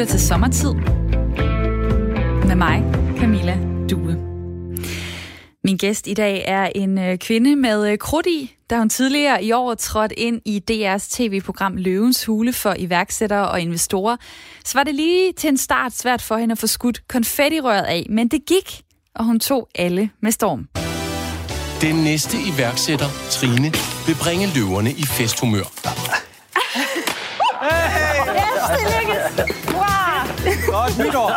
lytter til Sommertid med mig, Camilla Due. Min gæst i dag er en øh, kvinde med øh, krudt i, da hun tidligere i år trådte ind i DR's tv-program Løvens Hule for iværksættere og investorer, så var det lige til en start svært for hende at få skudt konfettirøret af, men det gik, og hun tog alle med storm. Den næste iværksætter, Trine, vil bringe løverne i festhumør. Godt nytår.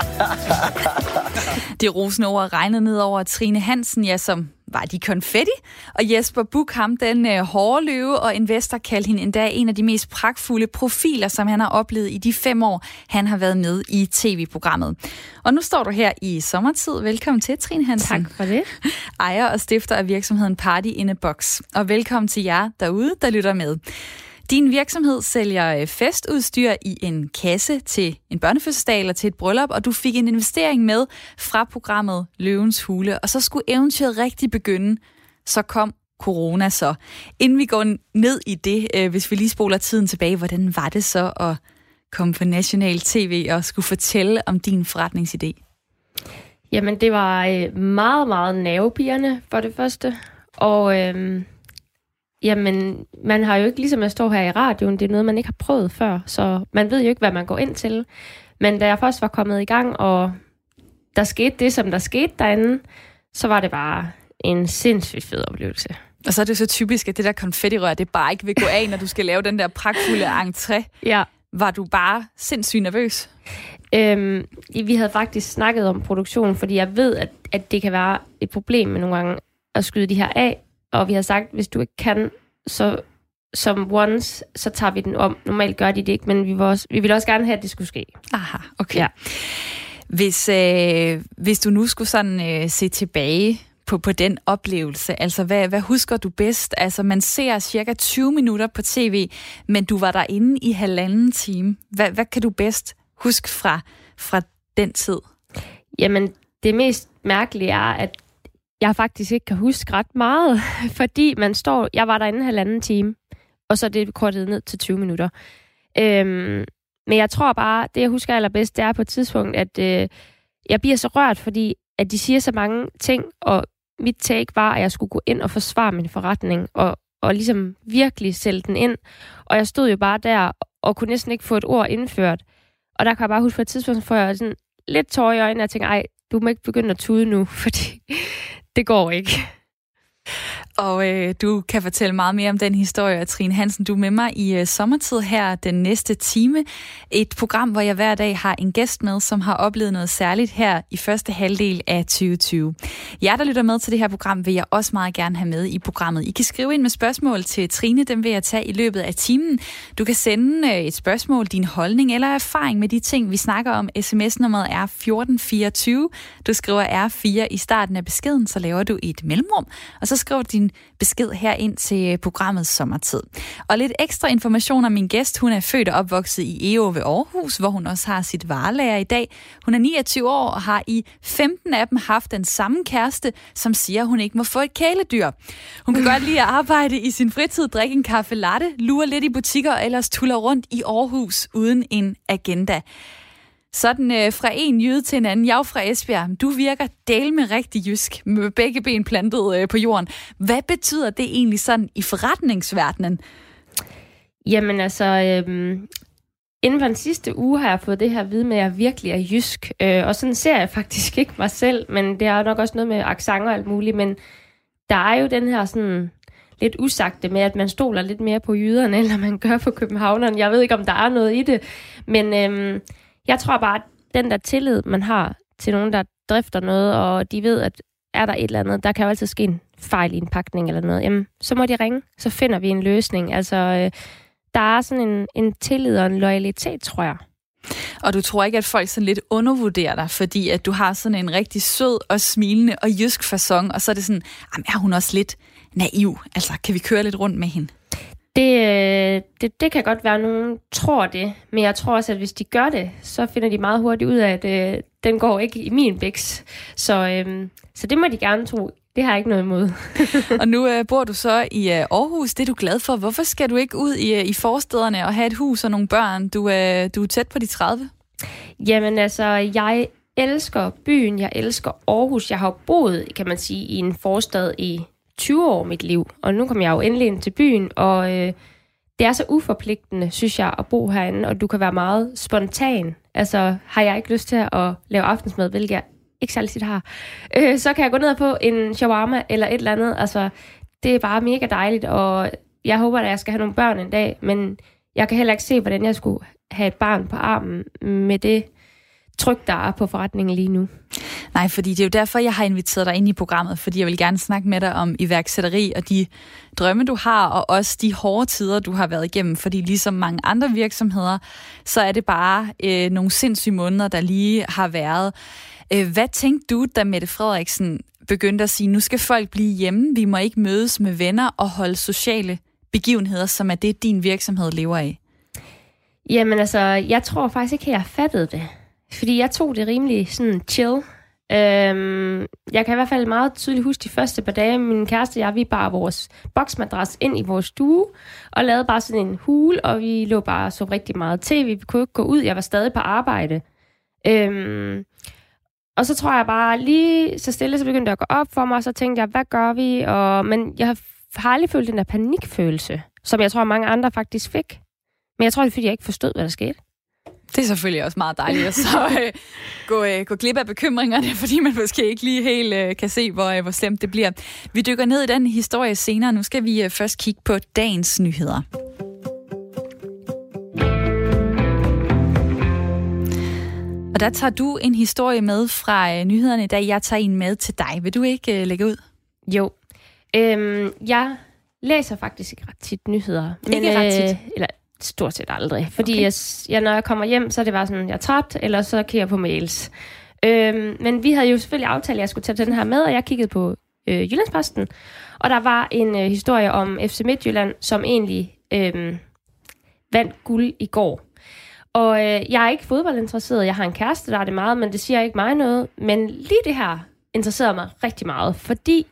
Det rosende ord regnede ned over Trine Hansen, ja, som var de konfetti, og Jesper Buk, ham den øh, hårde løve og investor, kaldte hende endda en af de mest pragtfulde profiler, som han har oplevet i de fem år, han har været med i tv-programmet. Og nu står du her i sommertid. Velkommen til, Trine Hansen. Tak for det. Ejer og stifter af virksomheden Party in a Box. Og velkommen til jer derude, der lytter med. Din virksomhed sælger øh, festudstyr i en kasse til en børnefødselsdag eller til et bryllup, og du fik en investering med fra programmet Løvens Hule, og så skulle eventyret rigtig begynde. Så kom corona så. Inden vi går ned i det, øh, hvis vi lige spoler tiden tilbage, hvordan var det så at komme på national tv og skulle fortælle om din forretningsidé? Jamen, det var øh, meget, meget nervepirrende for det første. Og øhm, jamen, man har jo ikke ligesom at stå her i radioen, det er noget, man ikke har prøvet før, så man ved jo ikke, hvad man går ind til. Men da jeg først var kommet i gang, og der skete det, som der skete derinde, så var det bare en sindssygt fed oplevelse. Og så er det så typisk, at det der konfettirør, det bare ikke vil gå af, når du skal lave den der pragtfulde entré. Ja. Var du bare sindssygt nervøs? Øhm, vi havde faktisk snakket om produktion, fordi jeg ved, at, at det kan være et problem med nogle gange at skyde de her af. Og vi har sagt, hvis du ikke kan, så som once, så tager vi den om. Normalt gør de det ikke, men vi vil også, vi vil også gerne have, at det skulle ske. Aha, okay. Ja. Hvis, øh, hvis du nu skulle sådan øh, se tilbage på, på den oplevelse, altså hvad, hvad husker du bedst? Altså man ser cirka 20 minutter på tv, men du var derinde i halvanden time. Hvad, hvad kan du bedst huske fra, fra den tid? Jamen, det mest mærkelige er, at jeg faktisk ikke kan huske ret meget, fordi man står, jeg var derinde halvanden time, og så er det kortet ned til 20 minutter. Øhm, men jeg tror bare, det jeg husker allerbedst, det er på et tidspunkt, at øh, jeg bliver så rørt, fordi at de siger så mange ting, og mit take var, at jeg skulle gå ind og forsvare min forretning, og, og ligesom virkelig sælge den ind. Og jeg stod jo bare der, og kunne næsten ikke få et ord indført. Og der kan jeg bare huske på et tidspunkt, hvor jeg sådan lidt tår i øjnene, og tænker, ej, du må ikke begynde at tude nu, fordi det går ikke. Og øh, du kan fortælle meget mere om den historie, Trine Hansen. Du er med mig i øh, sommertid her den næste time. Et program, hvor jeg hver dag har en gæst med, som har oplevet noget særligt her i første halvdel af 2020. Jer, der lytter med til det her program, vil jeg også meget gerne have med i programmet. I kan skrive ind med spørgsmål til Trine, dem vil jeg tage i løbet af timen. Du kan sende øh, et spørgsmål, din holdning eller erfaring med de ting, vi snakker om. SMS-nummeret er 1424. Du skriver R4 i starten af beskeden, så laver du et mellemrum, og så skriver din besked her ind til øh, programmet Sommertid. Og lidt ekstra information om min gæst. Hun er født og opvokset i EO ved Aarhus, hvor hun også har sit varelærer i dag. Hun er 29 år og har i 15 af dem haft den samme kæreste, som siger, at hun ikke må få et kæledyr. Hun kan godt lide at arbejde i sin fritid, drikke en kaffe latte, lure lidt i butikker og ellers tuller rundt i Aarhus uden en agenda. Sådan øh, fra en jyde til en anden. Jeg er fra Esbjerg. Du virker del med rigtig jysk, med begge ben plantet øh, på jorden. Hvad betyder det egentlig sådan i forretningsverdenen? Jamen altså, øh, inden for den sidste uge har jeg fået det her at vide med, at jeg virkelig er jysk. Øh, og sådan ser jeg faktisk ikke mig selv, men det er nok også noget med accent og alt muligt. Men der er jo den her sådan lidt usagte med, at man stoler lidt mere på jyderne, eller man gør på københavnerne. Jeg ved ikke, om der er noget i det, men... Øh, jeg tror bare, at den der tillid, man har til nogen, der drifter noget, og de ved, at er der et eller andet, der kan jo altid ske en fejl i en pakning eller noget, jamen, så må de ringe, så finder vi en løsning. Altså, øh, der er sådan en, en tillid og en loyalitet, tror jeg. Og du tror ikke, at folk sådan lidt undervurderer dig, fordi at du har sådan en rigtig sød og smilende og jysk fasong, og så er det sådan, jamen, er hun også lidt naiv? Altså, kan vi køre lidt rundt med hende? Det, øh, det, det kan godt være, at nogen tror det, men jeg tror også, at hvis de gør det, så finder de meget hurtigt ud af, at øh, den går ikke i min bæks. Så, øh, så det må de gerne tro. Det har jeg ikke noget imod. og nu øh, bor du så i øh, Aarhus. Det er du glad for. Hvorfor skal du ikke ud i, øh, i forstederne og have et hus og nogle børn? Du, øh, du er tæt på de 30. Jamen altså, jeg elsker byen, jeg elsker Aarhus. Jeg har boet, kan man sige, i en forstad i 20 år mit liv, og nu kom jeg jo endelig ind til byen, og øh, det er så uforpligtende, synes jeg, at bo herinde, og du kan være meget spontan. Altså, har jeg ikke lyst til at lave aftensmad, hvilket jeg ikke særlig tit har, øh, så kan jeg gå ned på en shawarma eller et eller andet. Altså, det er bare mega dejligt, og jeg håber, at jeg skal have nogle børn en dag, men jeg kan heller ikke se, hvordan jeg skulle have et barn på armen med det tryk, der er på forretningen lige nu. Nej, fordi det er jo derfor, jeg har inviteret dig ind i programmet, fordi jeg vil gerne snakke med dig om iværksætteri og de drømme, du har, og også de hårde tider, du har været igennem. Fordi ligesom mange andre virksomheder, så er det bare øh, nogle sindssyge måneder, der lige har været. Øh, hvad tænkte du, da Mette Frederiksen begyndte at sige, nu skal folk blive hjemme, vi må ikke mødes med venner og holde sociale begivenheder, som er det, din virksomhed lever af? Jamen altså, jeg tror faktisk ikke, at jeg fattede det. Fordi jeg tog det rimelig sådan chill. Øhm, jeg kan i hvert fald meget tydeligt huske de første par dage, min kæreste og jeg, vi bar vores boksmadras ind i vores stue, og lavede bare sådan en hule, og vi lå bare så rigtig meget tv. Vi kunne ikke gå ud, jeg var stadig på arbejde. Øhm, og så tror jeg bare lige så stille, så begyndte det at gå op for mig, og så tænkte jeg, hvad gør vi? Og, men jeg har aldrig følt den der panikfølelse, som jeg tror, mange andre faktisk fik. Men jeg tror, det er, fordi jeg ikke forstod, hvad der skete. Det er selvfølgelig også meget dejligt at så øh, gå, øh, gå glip af bekymringerne, fordi man måske ikke lige helt øh, kan se, hvor, øh, hvor slemt det bliver. Vi dykker ned i den historie senere. Nu skal vi øh, først kigge på dagens nyheder. Og der tager du en historie med fra øh, nyhederne i dag. Jeg tager en med til dig. Vil du ikke øh, lægge ud? Jo. Øhm, jeg læser faktisk ikke ret tit nyheder. Men, ikke ret tit? Øh, eller stort set aldrig. Fordi okay. jeg, jeg, når jeg kommer hjem, så er det bare sådan, jeg er træt, eller så kigger jeg på mails. Øhm, men vi havde jo selvfølgelig aftalt, at jeg skulle tage den her med, og jeg kiggede på øh, Jyllandsposten. Og der var en øh, historie om FC Midtjylland, som egentlig øh, vandt guld i går. Og øh, jeg er ikke fodboldinteresseret. Jeg har en kæreste, der er det meget, men det siger ikke mig noget. Men lige det her interesserer mig rigtig meget, fordi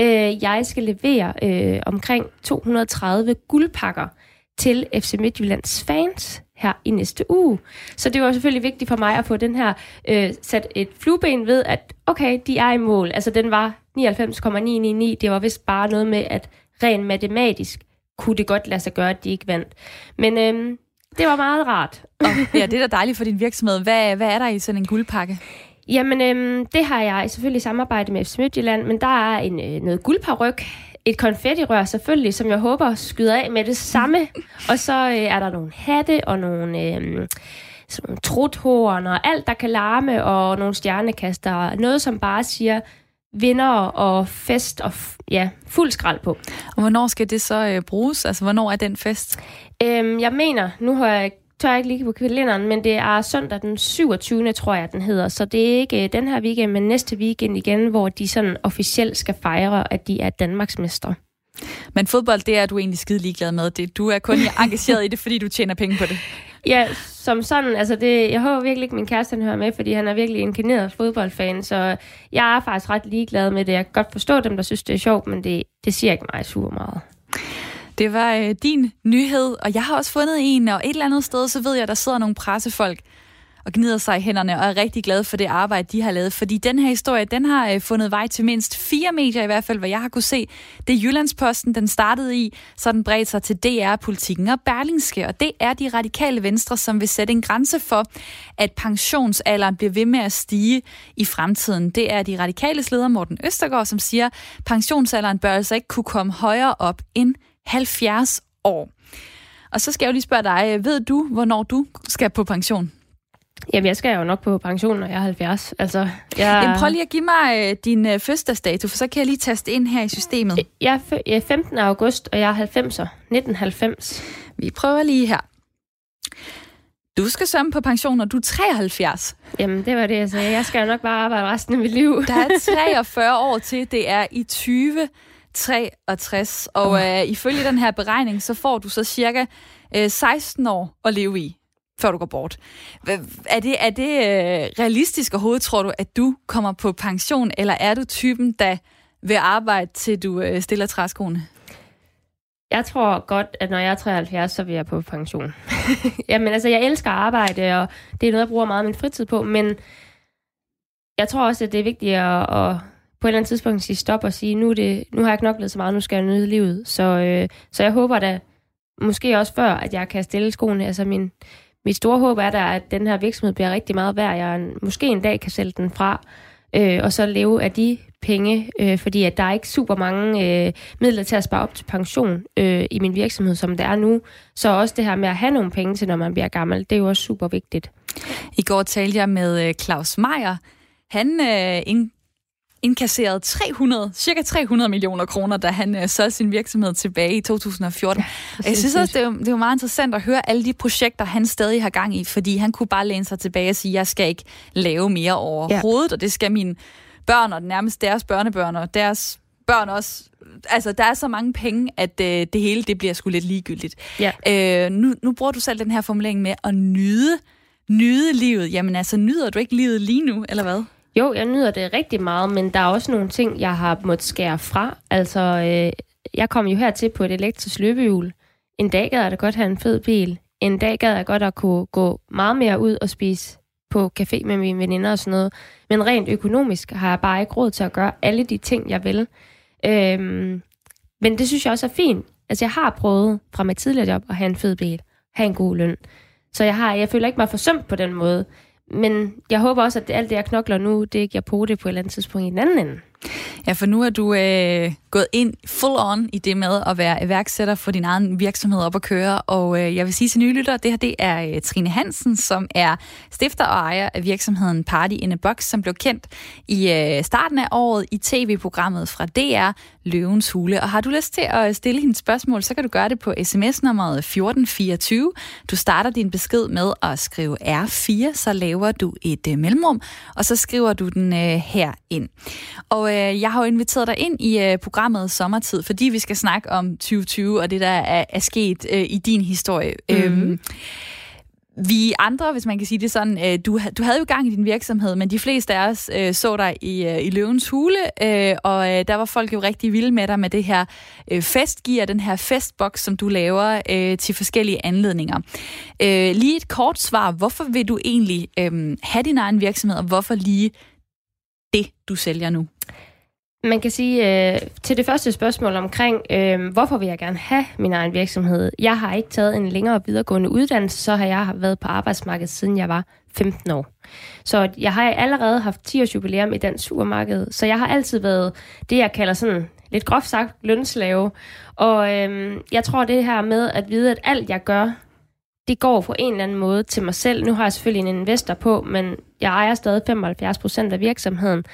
øh, jeg skal levere øh, omkring 230 guldpakker til FC Midtjyllands fans her i næste uge. Så det var selvfølgelig vigtigt for mig at få den her øh, sat et flueben ved, at okay, de er i mål. Altså den var 99,999. Det var vist bare noget med, at rent matematisk kunne det godt lade sig gøre, at de ikke vandt. Men øh, det var meget rart. Og, ja, det er da dejligt for din virksomhed. Hvad, hvad er der i sådan en guldpakke? Jamen, øhm, det har jeg selvfølgelig samarbejdet med FC Midtjylland, men der er en, øh, noget guldparyk, et konfettirør selvfølgelig, som jeg håber skyder af med det samme. Og så øh, er der nogle hatte og nogle... Øh, sådan nogle truthorn og alt, der kan larme, og nogle stjernekaster. Noget, som bare siger vinder og fest og ja, fuld skrald på. Og hvornår skal det så øh, bruges? Altså, hvornår er den fest? Øhm, jeg mener, nu har jeg tør jeg ikke lige på kalenderen, men det er søndag den 27. tror jeg, den hedder. Så det er ikke øh, den her weekend, men næste weekend igen, hvor de sådan officielt skal fejre, at de er Danmarks mester. Men fodbold, det er du egentlig skide ligeglad med. Det, du er kun engageret i det, fordi du tjener penge på det. Ja, som sådan. Altså det, jeg håber virkelig ikke, min kæreste han hører med, fordi han er virkelig en inkarneret fodboldfan. Så jeg er faktisk ret ligeglad med det. Jeg kan godt forstå dem, der synes, det er sjovt, men det, det siger ikke mig super meget. Det var øh, din nyhed, og jeg har også fundet en, og et eller andet sted, så ved jeg, der sidder nogle pressefolk og gnider sig i hænderne, og er rigtig glad for det arbejde, de har lavet. Fordi den her historie, den har øh, fundet vej til mindst fire medier i hvert fald, hvad jeg har kunne se. Det er Jyllandsposten, den startede i, så den bredte sig til DR-politikken og Berlingske. Og det er de radikale venstre, som vil sætte en grænse for, at pensionsalderen bliver ved med at stige i fremtiden. Det er de radikale leder Morten Østergaard, som siger, at pensionsalderen bør altså ikke kunne komme højere op end 70 år. Og så skal jeg jo lige spørge dig, ved du, hvornår du skal på pension? Jamen, jeg skal jo nok på pension, når jeg er 70. Altså, jeg... Jamen, prøv lige at give mig øh, din øh, fødselsdagsdato, for så kan jeg lige taste ind her i systemet. Jeg er 15. august, og jeg er 90'er. 1990. Vi prøver lige her. Du skal sømme på pension, når du er 73. Jamen, det var det, jeg sagde. Jeg skal jo nok bare arbejde resten af mit liv. Der er 43 år til. Det er i 20 63, og oh. øh, ifølge den her beregning, så får du så cirka øh, 16 år at leve i, før du går bort. Er det, er det øh, realistisk overhovedet, tror du, at du kommer på pension, eller er du typen, der vil arbejde til du øh, stiller træskoene? Jeg tror godt, at når jeg er 73, så vil jeg på pension. Jamen altså, jeg elsker arbejde, og det er noget, jeg bruger meget af min fritid på, men jeg tror også, at det er vigtigt at, at på et eller andet tidspunkt sige stop og sige, nu, det, nu har jeg knoklet så meget, nu skal jeg nyde livet. Så, øh, så jeg håber da, måske også før, at jeg kan stille skoene. Altså min, mit store håb er da, at den her virksomhed bliver rigtig meget værd. Jeg måske en dag kan sælge den fra, øh, og så leve af de penge, øh, fordi at der er ikke super mange øh, midler til at spare op til pension øh, i min virksomhed, som det er nu. Så også det her med at have nogle penge til, når man bliver gammel, det er jo også super vigtigt. I går talte jeg med øh, Claus Meier. Han øh, indkasseret 300, cirka 300 millioner kroner, da han øh, solgte sin virksomhed tilbage i 2014. Ja, jeg synes også, det er, det er jo meget interessant at høre alle de projekter, han stadig har gang i, fordi han kunne bare læne sig tilbage og sige, jeg skal ikke lave mere overhovedet, ja. og det skal mine børn og nærmest deres børnebørn og deres børn også. Altså, der er så mange penge, at øh, det hele det bliver sgu lidt ligegyldigt. Ja. Øh, nu, nu bruger du selv den her formulering med at nyde, nyde livet. Jamen altså, nyder du ikke livet lige nu, eller hvad? Jo, jeg nyder det rigtig meget, men der er også nogle ting, jeg har måttet skære fra. Altså, øh, jeg kom jo hertil på et elektrisk løbehjul. En dag gad jeg da godt have en fed bil. En dag gad jeg godt at kunne gå meget mere ud og spise på café med mine veninder og sådan noget. Men rent økonomisk har jeg bare ikke råd til at gøre alle de ting, jeg vil. Øhm, men det synes jeg også er fint. Altså, jeg har prøvet fra mit tidligere job at have en fed bil, have en god løn. Så jeg, har, jeg føler ikke mig forsømt på den måde. Men jeg håber også, at alt det, jeg knokler nu, det giver på det på et eller andet tidspunkt i den anden ende. Ja, for nu er du øh, gået ind full on i det med at være iværksætter for din egen virksomhed op at køre. Og øh, jeg vil sige til nye lyttere, det her det er øh, Trine Hansen, som er stifter og ejer af virksomheden Party in a Box, som blev kendt i øh, starten af året i tv-programmet fra DR Løvens Hule. Og har du lyst til at stille hende spørgsmål, så kan du gøre det på sms-nummeret 1424. Du starter din besked med at skrive R4, så laver du et øh, mellemrum, og så skriver du den øh, her ind. Og øh, jeg har jo inviteret dig ind i øh, programmet Sommertid, fordi vi skal snakke om 2020 og det, der er, er sket øh, i din historie. Mm-hmm. Øhm, vi andre, hvis man kan sige det sådan, øh, du, du havde jo gang i din virksomhed, men de fleste af os øh, så dig i, øh, i Løvens Hule, øh, og øh, der var folk jo rigtig vilde med dig med det her øh, festgear, den her festboks, som du laver øh, til forskellige anledninger. Øh, lige et kort svar, hvorfor vil du egentlig øh, have din egen virksomhed, og hvorfor lige det, du sælger nu? Man kan sige, øh, til det første spørgsmål omkring, øh, hvorfor vil jeg gerne have min egen virksomhed? Jeg har ikke taget en længere videregående uddannelse, så har jeg været på arbejdsmarkedet siden jeg var 15 år. Så jeg har allerede haft 10 års jubilæum i dansk supermarked, så jeg har altid været det, jeg kalder sådan lidt groft sagt lønslave. Og øh, jeg tror det her med at vide, at alt jeg gør, det går på en eller anden måde til mig selv. Nu har jeg selvfølgelig en investor på, men jeg ejer stadig 75 procent af virksomheden.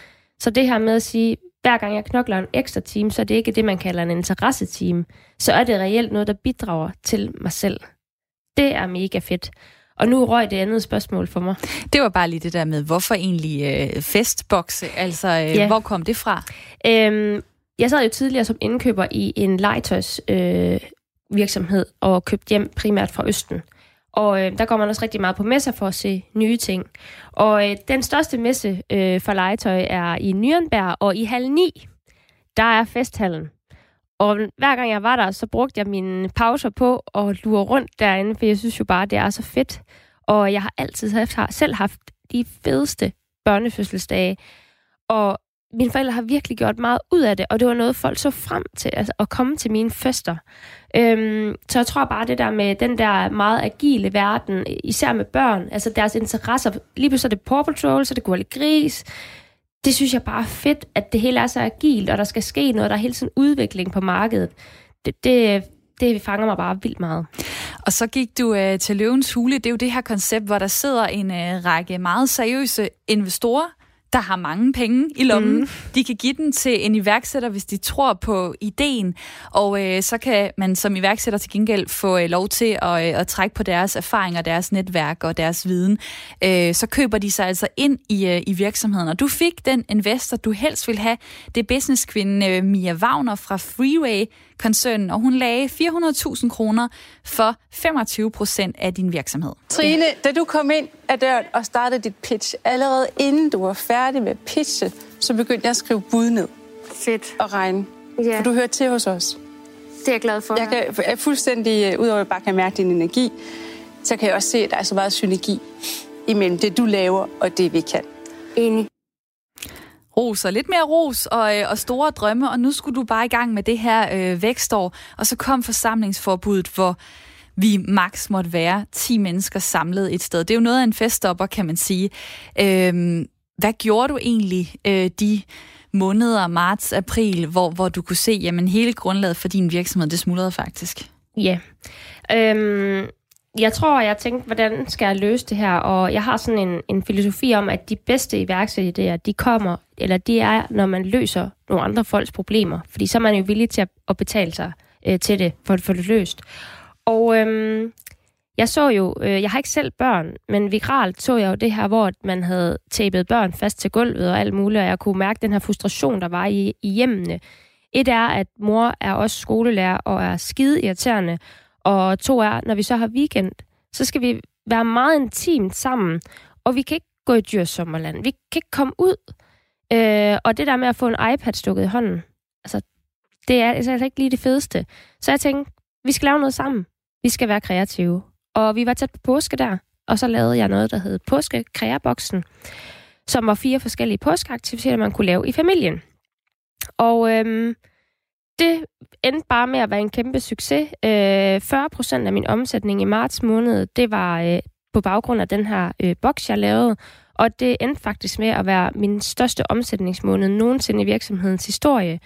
Så det her med at sige, hver gang jeg knokler en ekstra time, så er det ikke det, man kalder en interesseteam. Så er det reelt noget, der bidrager til mig selv. Det er mega fedt. Og nu røg det andet spørgsmål for mig. Det var bare lige det der med, hvorfor egentlig øh, festbokse? Altså, øh, ja. hvor kom det fra? Øhm, jeg sad jo tidligere som indkøber i en legetøjs øh, virksomhed og købte hjem primært fra Østen. Og øh, der går man også rigtig meget på messer for at se nye ting. Og øh, den største messe øh, for legetøj er i Nürnberg, og i halv 9, der er festhallen. Og hver gang jeg var der, så brugte jeg mine pauser på at lure rundt derinde, for jeg synes jo bare, det er så fedt. Og jeg har altid selv haft de fedeste børnefødselsdage. Og mine forældre har virkelig gjort meget ud af det, og det var noget, folk så frem til, altså at komme til mine fester. Øhm, så jeg tror bare, det der med den der meget agile verden, især med børn, altså deres interesser, lige pludselig er det Paw Patrol, så er det Gurli Gris, det synes jeg bare er fedt, at det hele er så agilt, og der skal ske noget, der er hele tiden udvikling på markedet. Det, det, det fanger mig bare vildt meget. Og så gik du øh, til Løvens Hule. Det er jo det her koncept, hvor der sidder en øh, række meget seriøse investorer, der har mange penge i lommen. Mm. De kan give den til en iværksætter, hvis de tror på ideen, og øh, så kan man som iværksætter til gengæld få øh, lov til at, øh, at trække på deres erfaringer, deres netværk og deres viden. Øh, så køber de sig altså ind i, øh, i virksomheden, og du fik den investor, du helst vil have. Det er businesskvinden øh, Mia Wagner fra Freeway koncernen, og hun lagde 400.000 kroner for 25 procent af din virksomhed. Trine, da du kom ind ad døren og startede dit pitch, allerede inden du var færdig med pitchet, så begyndte jeg at skrive bud ned. Fedt. Og regne. Ja. For du hører til hos os. Det er jeg glad for. Jeg kan jeg er fuldstændig, øh, udover at jeg bare kan mærke din energi, så kan jeg også se, at der er så meget synergi imellem det, du laver, og det, vi kan. Enig ros og lidt mere ros og, øh, og store drømme, og nu skulle du bare i gang med det her øh, vækstår, og så kom forsamlingsforbuddet, hvor vi maks måtte være 10 mennesker samlet et sted. Det er jo noget af en feststopper, kan man sige. Øh, hvad gjorde du egentlig øh, de måneder, marts, april, hvor, hvor du kunne se, jamen hele grundlaget for din virksomhed, det smuldrede faktisk? Ja. Øhm, jeg tror, jeg tænkte, hvordan skal jeg løse det her? Og jeg har sådan en, en filosofi om, at de bedste iværksættere, de kommer, eller de er, når man løser nogle andre folks problemer. Fordi så er man jo villig til at, at betale sig øh, til det, for at få det løst. Og øhm, jeg så jo, øh, jeg har ikke selv børn, men viralt så jeg jo det her, hvor man havde tapet børn fast til gulvet og alt muligt, og jeg kunne mærke den her frustration, der var i, i hjemmene. Et er, at mor er også skolelærer og er skide irriterende, og to er, når vi så har weekend, så skal vi være meget intimt sammen, og vi kan ikke gå i dyrsommerland. Vi kan ikke komme ud. Øh, og det der med at få en iPad stukket i hånden, altså, det er altså ikke lige det fedeste. Så jeg tænkte, vi skal lave noget sammen. Vi skal være kreative. Og vi var tæt på påske der, og så lavede jeg noget, der hed påskekreaboksen, som var fire forskellige påskeaktiviteter, man kunne lave i familien. Og øhm, det endte bare med at være en kæmpe succes. Øh, 40 procent af min omsætning i marts måned, det var øh, på baggrund af den her øh, boks, jeg lavede. Og det endte faktisk med at være min største omsætningsmåned nogensinde i virksomhedens historie.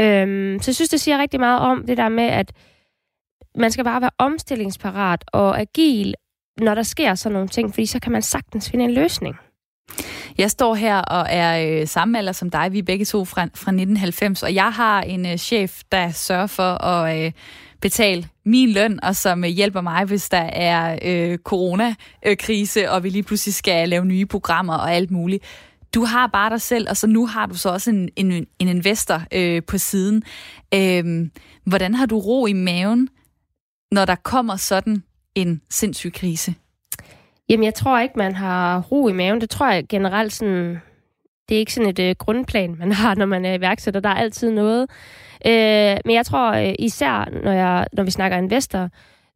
Øhm, så jeg synes, det siger rigtig meget om det der med, at man skal bare være omstillingsparat og agil, når der sker sådan nogle ting, fordi så kan man sagtens finde en løsning. Jeg står her og er øh, samme alder som dig. Vi er begge to fra, fra 1990, og jeg har en øh, chef, der sørger for at øh, betale min løn, og som øh, hjælper mig, hvis der er øh, coronakrise, og vi lige pludselig skal lave nye programmer og alt muligt. Du har bare dig selv, og så nu har du så også en, en, en investor øh, på siden. Øh, hvordan har du ro i maven, når der kommer sådan en sindssyg krise? Jamen, jeg tror ikke, man har ro i maven. Det tror jeg generelt sådan... Det er ikke sådan et øh, grundplan, man har, når man er iværksætter. Der er altid noget. Øh, men jeg tror øh, især, når, jeg, når vi snakker investor,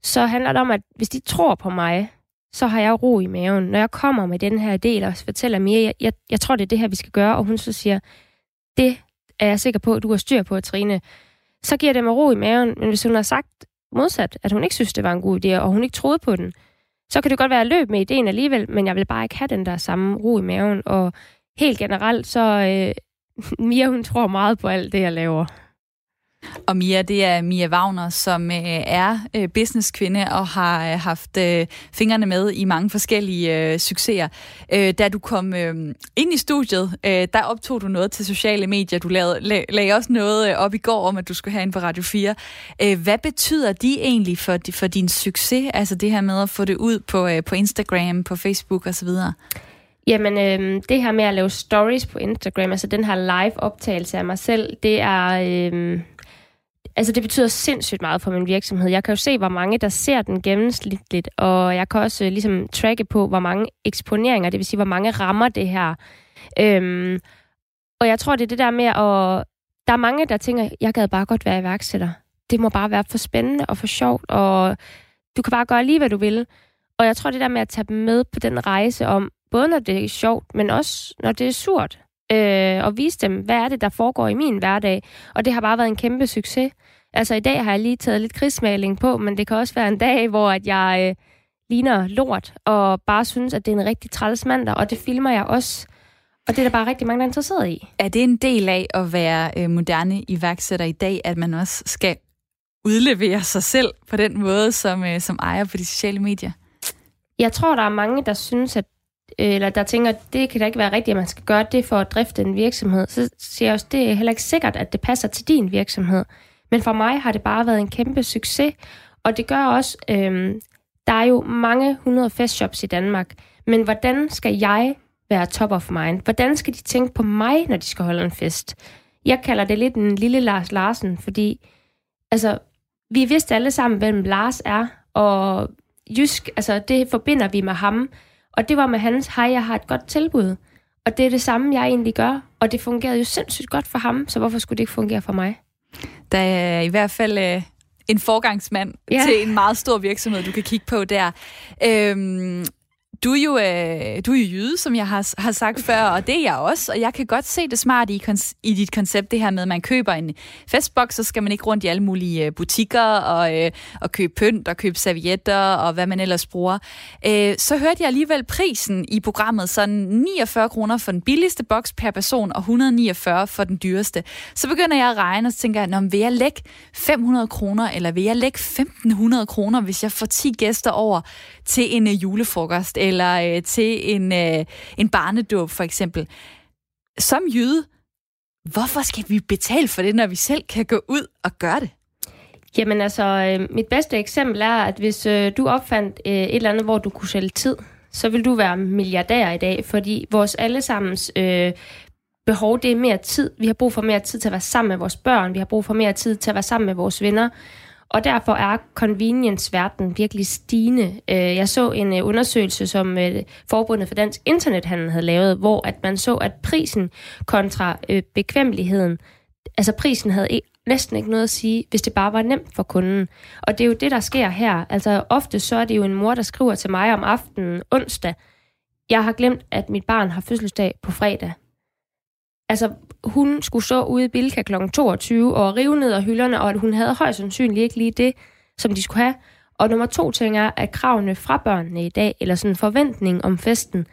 så handler det om, at hvis de tror på mig, så har jeg ro i maven. Når jeg kommer med den her idé, og fortæller Mia, jeg, jeg, jeg tror, det er det her, vi skal gøre, og hun så siger, det er jeg sikker på, at du har styr på, Trine, så giver det mig ro i maven. Men hvis hun har sagt modsat, at hun ikke synes, det var en god idé, og hun ikke troede på den, så kan det godt være at løb med ideen alligevel, men jeg vil bare ikke have den der samme ro i maven. Og helt generelt, så øh, Mia, hun tror meget på alt det, jeg laver. Og Mia, det er Mia Wagner, som øh, er øh, businesskvinde og har øh, haft øh, fingrene med i mange forskellige øh, succeser. Øh, da du kom øh, ind i studiet, øh, der optog du noget til sociale medier. Du lavede, lag, lagde også noget øh, op i går om, at du skulle have ind på Radio 4. Øh, hvad betyder de egentlig for, for din succes? Altså det her med at få det ud på, øh, på Instagram, på Facebook osv.? Jamen, øh, det her med at lave stories på Instagram, altså den her live-optagelse af mig selv, det er... Øh, altså det betyder sindssygt meget for min virksomhed. Jeg kan jo se, hvor mange, der ser den gennemsnitligt, og jeg kan også øh, ligesom tracke på, hvor mange eksponeringer, det vil sige, hvor mange rammer det her. Øhm, og jeg tror, det er det der med at... Der er mange, der tænker, jeg gad bare godt være iværksætter. Det må bare være for spændende og for sjovt, og du kan bare gøre lige, hvad du vil. Og jeg tror, det der med at tage dem med på den rejse om, både når det er sjovt, men også når det er surt, øh, og vise dem, hvad er det, der foregår i min hverdag. Og det har bare været en kæmpe succes. Altså i dag har jeg lige taget lidt krigsmaling på, men det kan også være en dag, hvor at jeg øh, ligner lort, og bare synes, at det er en rigtig træls mandag, og det filmer jeg også. Og det er der bare rigtig mange, der er interesseret i. Er det en del af at være øh, moderne iværksætter i dag, at man også skal udlevere sig selv på den måde, som, øh, som ejer på de sociale medier? Jeg tror, der er mange, der synes, at eller der tænker, at det kan da ikke være rigtigt, at man skal gøre det for at drifte en virksomhed, så siger jeg også, det er heller ikke sikkert, at det passer til din virksomhed. Men for mig har det bare været en kæmpe succes, og det gør også, øhm, der er jo mange hundrede festshops i Danmark, men hvordan skal jeg være top of mind? Hvordan skal de tænke på mig, når de skal holde en fest? Jeg kalder det lidt en lille Lars Larsen, fordi altså, vi vidste alle sammen, hvem Lars er, og Jysk, altså det forbinder vi med ham. Og det var med hans, hej, jeg har et godt tilbud. Og det er det samme, jeg egentlig gør. Og det fungerede jo sindssygt godt for ham, så hvorfor skulle det ikke fungere for mig? Der er i hvert fald øh, en forgangsmand ja. til en meget stor virksomhed, du kan kigge på der. Øhm, du er jo, øh, du er jo jyde, som jeg har, har sagt før, og det er jeg også, og jeg kan godt se det smart i, i dit koncept, det her med, at man køber en festboks, så skal man ikke rundt i alle mulige øh, butikker og, øh, og købe pynt og købe servietter og hvad man ellers bruger. Øh, så hørte jeg alligevel prisen i programmet, sådan 49 kroner for den billigste boks per person og 149 for den dyreste. Så begynder jeg at regne, og tænker Nå, vil jeg lægge 500 kroner, eller vil jeg lægge 1500 kroner, hvis jeg får 10 gæster over til en øh, julefrokost? Eller øh, til en, øh, en barnedåb for eksempel. Som jøde, hvorfor skal vi betale for det, når vi selv kan gå ud og gøre det? Jamen altså, øh, mit bedste eksempel er, at hvis øh, du opfandt øh, et eller andet, hvor du kunne sælge tid, så vil du være milliardær i dag, fordi vores allesammens øh, behov, det er mere tid. Vi har brug for mere tid til at være sammen med vores børn, vi har brug for mere tid til at være sammen med vores venner, og derfor er convenience-verden virkelig stigende. Øh, jeg så en øh, undersøgelse, som øh, Forbundet for Dansk Internethandel havde lavet, hvor at man så, at prisen kontra bekvemmeligheden, altså prisen havde e- næsten ikke noget at sige, hvis det bare var nemt for kunden. Og det er jo det, der sker her. Altså ofte så er det jo en mor, der skriver til mig om aftenen onsdag, jeg har glemt, at mit barn har fødselsdag på fredag. Altså, hun skulle stå ude i Bilka kl. 22 og rive ned af hylderne, og at hun havde højst sandsynligt ikke lige det, som de skulle have. Og nummer to ting er, at kravene fra børnene i dag, eller sådan en forventning om festen,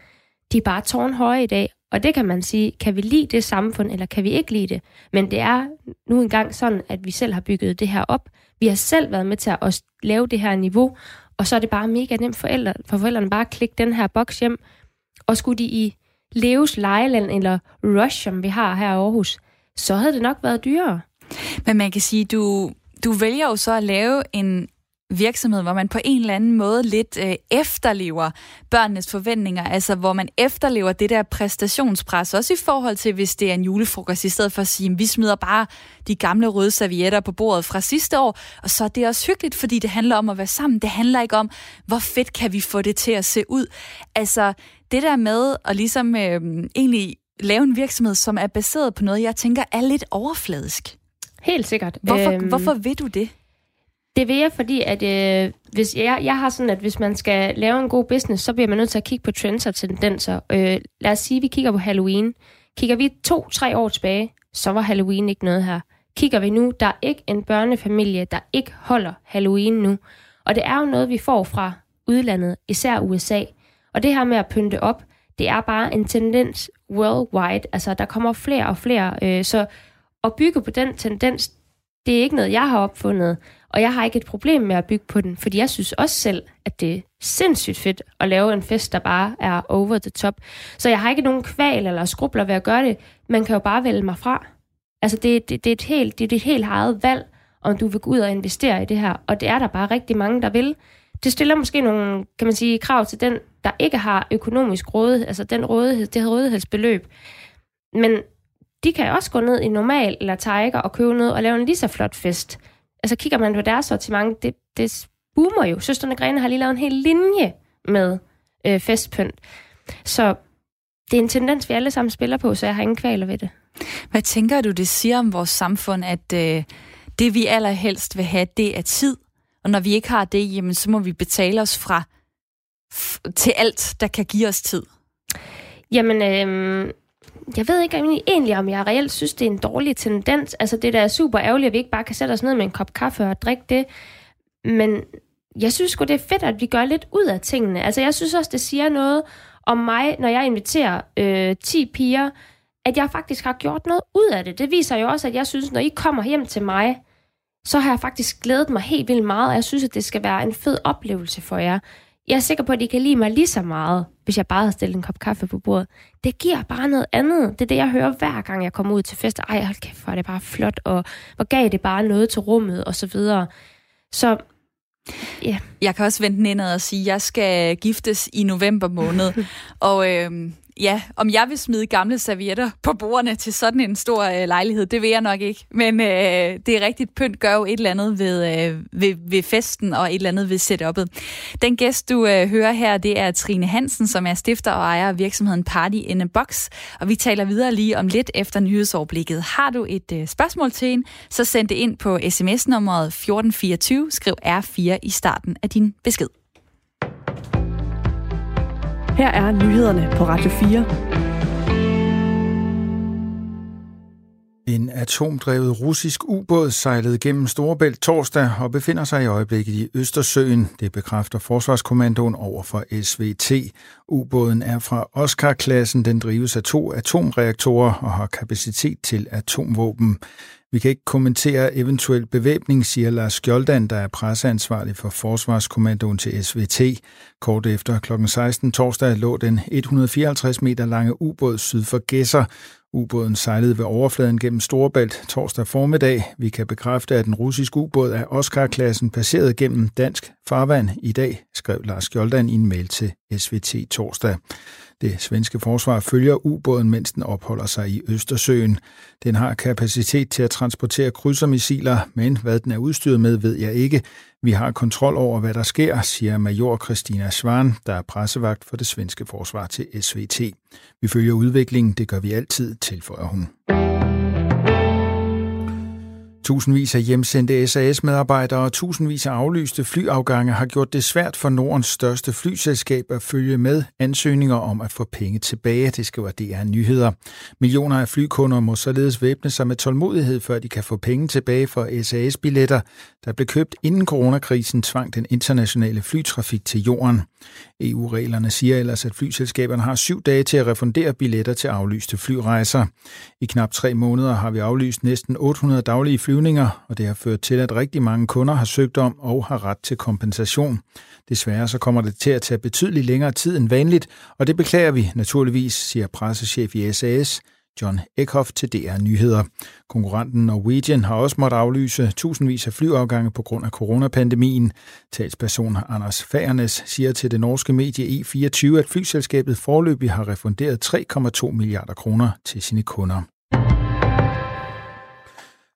de er bare tårnhøje i dag. Og det kan man sige, kan vi lide det samfund, eller kan vi ikke lide det? Men det er nu engang sådan, at vi selv har bygget det her op. Vi har selv været med til at lave det her niveau, og så er det bare mega nemt for, forældre, for forældrene bare at klikke den her boks hjem. Og skulle de i Leves Lejeland eller Rush, som vi har her i Aarhus, så havde det nok været dyrere. Men man kan sige, du, du vælger jo så at lave en virksomhed, hvor man på en eller anden måde lidt øh, efterlever børnenes forventninger, altså hvor man efterlever det der præstationspres, også i forhold til, hvis det er en julefrokost, i stedet for at sige, at vi smider bare de gamle røde servietter på bordet fra sidste år, og så er det også hyggeligt, fordi det handler om at være sammen. Det handler ikke om, hvor fedt kan vi få det til at se ud. Altså, det der med at ligesom øh, egentlig lave en virksomhed, som er baseret på noget, jeg tænker er lidt overfladisk. Helt sikkert. Hvorfor, øhm, hvorfor vil du det? Det vil jeg, fordi at, øh, hvis jeg, jeg har sådan, at hvis man skal lave en god business, så bliver man nødt til at kigge på trends og tendenser. Øh, lad os sige, at vi kigger på Halloween. Kigger vi to-tre år tilbage, så var Halloween ikke noget her. Kigger vi nu, der er ikke en børnefamilie, der ikke holder Halloween nu. Og det er jo noget, vi får fra udlandet, især USA. Og det her med at pynte op, det er bare en tendens worldwide. Altså, der kommer flere og flere. Øh, så at bygge på den tendens, det er ikke noget, jeg har opfundet. Og jeg har ikke et problem med at bygge på den, fordi jeg synes også selv, at det er sindssygt fedt at lave en fest, der bare er over the top. Så jeg har ikke nogen kval eller skrubler ved at gøre det. Man kan jo bare vælge mig fra. Altså, det, det, det, er, et helt, det er et helt eget valg, om du vil gå ud og investere i det her. Og det er der bare rigtig mange, der vil. Det stiller måske nogle, kan man sige, krav til den, der ikke har økonomisk rådighed, altså den rådighed, det rådighedsbeløb. Men de kan også gå ned i normal eller tiger og købe noget og lave en lige så flot fest. Altså kigger man på deres sortiment, det, det boomer jo. Søsterne Grene har lige lavet en hel linje med øh, festpynt. Så det er en tendens, vi alle sammen spiller på, så jeg har ingen kvaler ved det. Hvad tænker du, det siger om vores samfund, at øh, det vi allerhelst vil have, det er tid, og når vi ikke har det, jamen, så må vi betale os fra til alt, der kan give os tid? Jamen, øh, jeg ved ikke egentlig, om jeg reelt synes, det er en dårlig tendens. Altså, det der er super ærgerligt, at vi ikke bare kan sætte os ned med en kop kaffe og drikke det. Men jeg synes sgu, det er fedt, at vi gør lidt ud af tingene. Altså, jeg synes også, det siger noget om mig, når jeg inviterer øh, 10 piger, at jeg faktisk har gjort noget ud af det. Det viser jo også, at jeg synes, når I kommer hjem til mig, så har jeg faktisk glædet mig helt vildt meget, og jeg synes, at det skal være en fed oplevelse for jer. Jeg er sikker på, at I kan lide mig lige så meget, hvis jeg bare havde stillet en kop kaffe på bordet. Det giver bare noget andet. Det er det, jeg hører hver gang, jeg kommer ud til fester. Ej, hold kæft, hvor er det bare flot, og hvor gav det bare noget til rummet, og så videre. Så Ja. Jeg kan også vente indad og sige, at jeg skal giftes i november måned. og øh, ja, om jeg vil smide gamle servietter på bordene til sådan en stor øh, lejlighed, det vil jeg nok ikke. Men øh, det er rigtigt, pynt gør jo et eller andet ved, øh, ved, ved festen og et eller andet ved setup'et. Den gæst, du øh, hører her, det er Trine Hansen, som er stifter og ejer af virksomheden Party in a Box. Og vi taler videre lige om lidt efter nyhedsoverblikket. Har du et øh, spørgsmål til en, så send det ind på sms-nummeret 1424. Skriv R4 i starten af din besked. Her er nyhederne på Radio 4. En atomdrevet russisk ubåd sejlede gennem Storebælt torsdag og befinder sig i øjeblikket i Østersøen. Det bekræfter Forsvarskommandoen over for SVT. Ubåden er fra Oscar-klassen. Den drives af to atomreaktorer og har kapacitet til atomvåben. Vi kan ikke kommentere eventuel bevæbning, siger Lars Skjoldan, der er presseansvarlig for Forsvarskommandoen til SVT. Kort efter kl. 16 torsdag lå den 154 meter lange ubåd syd for Gæsser. Ubåden sejlede ved overfladen gennem Storebælt torsdag formiddag. Vi kan bekræfte, at den russiske ubåd af Oscar-klassen passerede gennem dansk farvand i dag, skrev Lars Skjoldan i en mail til SVT torsdag. Det svenske forsvar følger ubåden, mens den opholder sig i Østersøen. Den har kapacitet til at transportere krydsermissiler, men hvad den er udstyret med, ved jeg ikke. Vi har kontrol over, hvad der sker, siger major Christina Svan, der er pressevagt for det svenske forsvar til SVT. Vi følger udviklingen, det gør vi altid, tilføjer hun. Tusindvis af hjemsendte SAS-medarbejdere og tusindvis af aflyste flyafgange har gjort det svært for Nordens største flyselskab at følge med ansøgninger om at få penge tilbage, det skriver DR Nyheder. Millioner af flykunder må således væbne sig med tålmodighed, før de kan få penge tilbage for SAS-billetter, der blev købt inden coronakrisen tvang den internationale flytrafik til jorden. EU-reglerne siger ellers, at flyselskaberne har syv dage til at refundere billetter til aflyste flyrejser. I knap tre måneder har vi aflyst næsten 800 daglige flyvninger, og det har ført til, at rigtig mange kunder har søgt om og har ret til kompensation. Desværre så kommer det til at tage betydeligt længere tid end vanligt, og det beklager vi naturligvis, siger pressechef i SAS, John Eckhoff til DR Nyheder. Konkurrenten Norwegian har også måttet aflyse tusindvis af flyafgange på grund af coronapandemien. Talsperson Anders Fagernes siger til det norske medie E24, at flyselskabet forløbig har refunderet 3,2 milliarder kroner til sine kunder.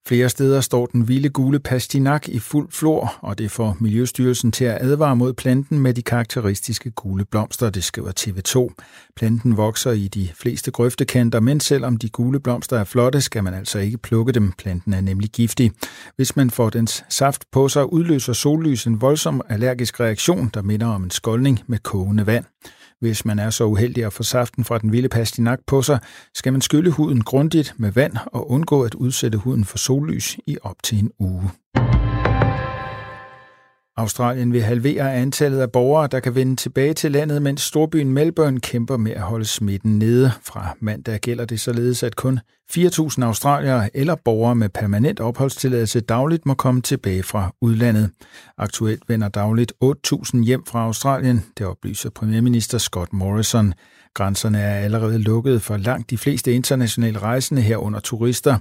Flere steder står den vilde gule pastinak i fuld flor, og det får Miljøstyrelsen til at advare mod planten med de karakteristiske gule blomster, det skriver TV2. Planten vokser i de fleste grøftekanter, men selvom de gule blomster er flotte, skal man altså ikke plukke dem. Planten er nemlig giftig. Hvis man får dens saft på sig, udløser sollys en voldsom allergisk reaktion, der minder om en skoldning med kogende vand. Hvis man er så uheldig at få saften fra den vilde pastinak på sig, skal man skylle huden grundigt med vand og undgå at udsætte huden for sollys i op til en uge. Australien vil halvere antallet af borgere, der kan vende tilbage til landet, mens storbyen Melbourne kæmper med at holde smitten nede. Fra mandag gælder det således, at kun 4.000 australiere eller borgere med permanent opholdstilladelse dagligt må komme tilbage fra udlandet. Aktuelt vender dagligt 8.000 hjem fra Australien, det oplyser premierminister Scott Morrison. Grænserne er allerede lukket for langt de fleste internationale rejsende herunder turister.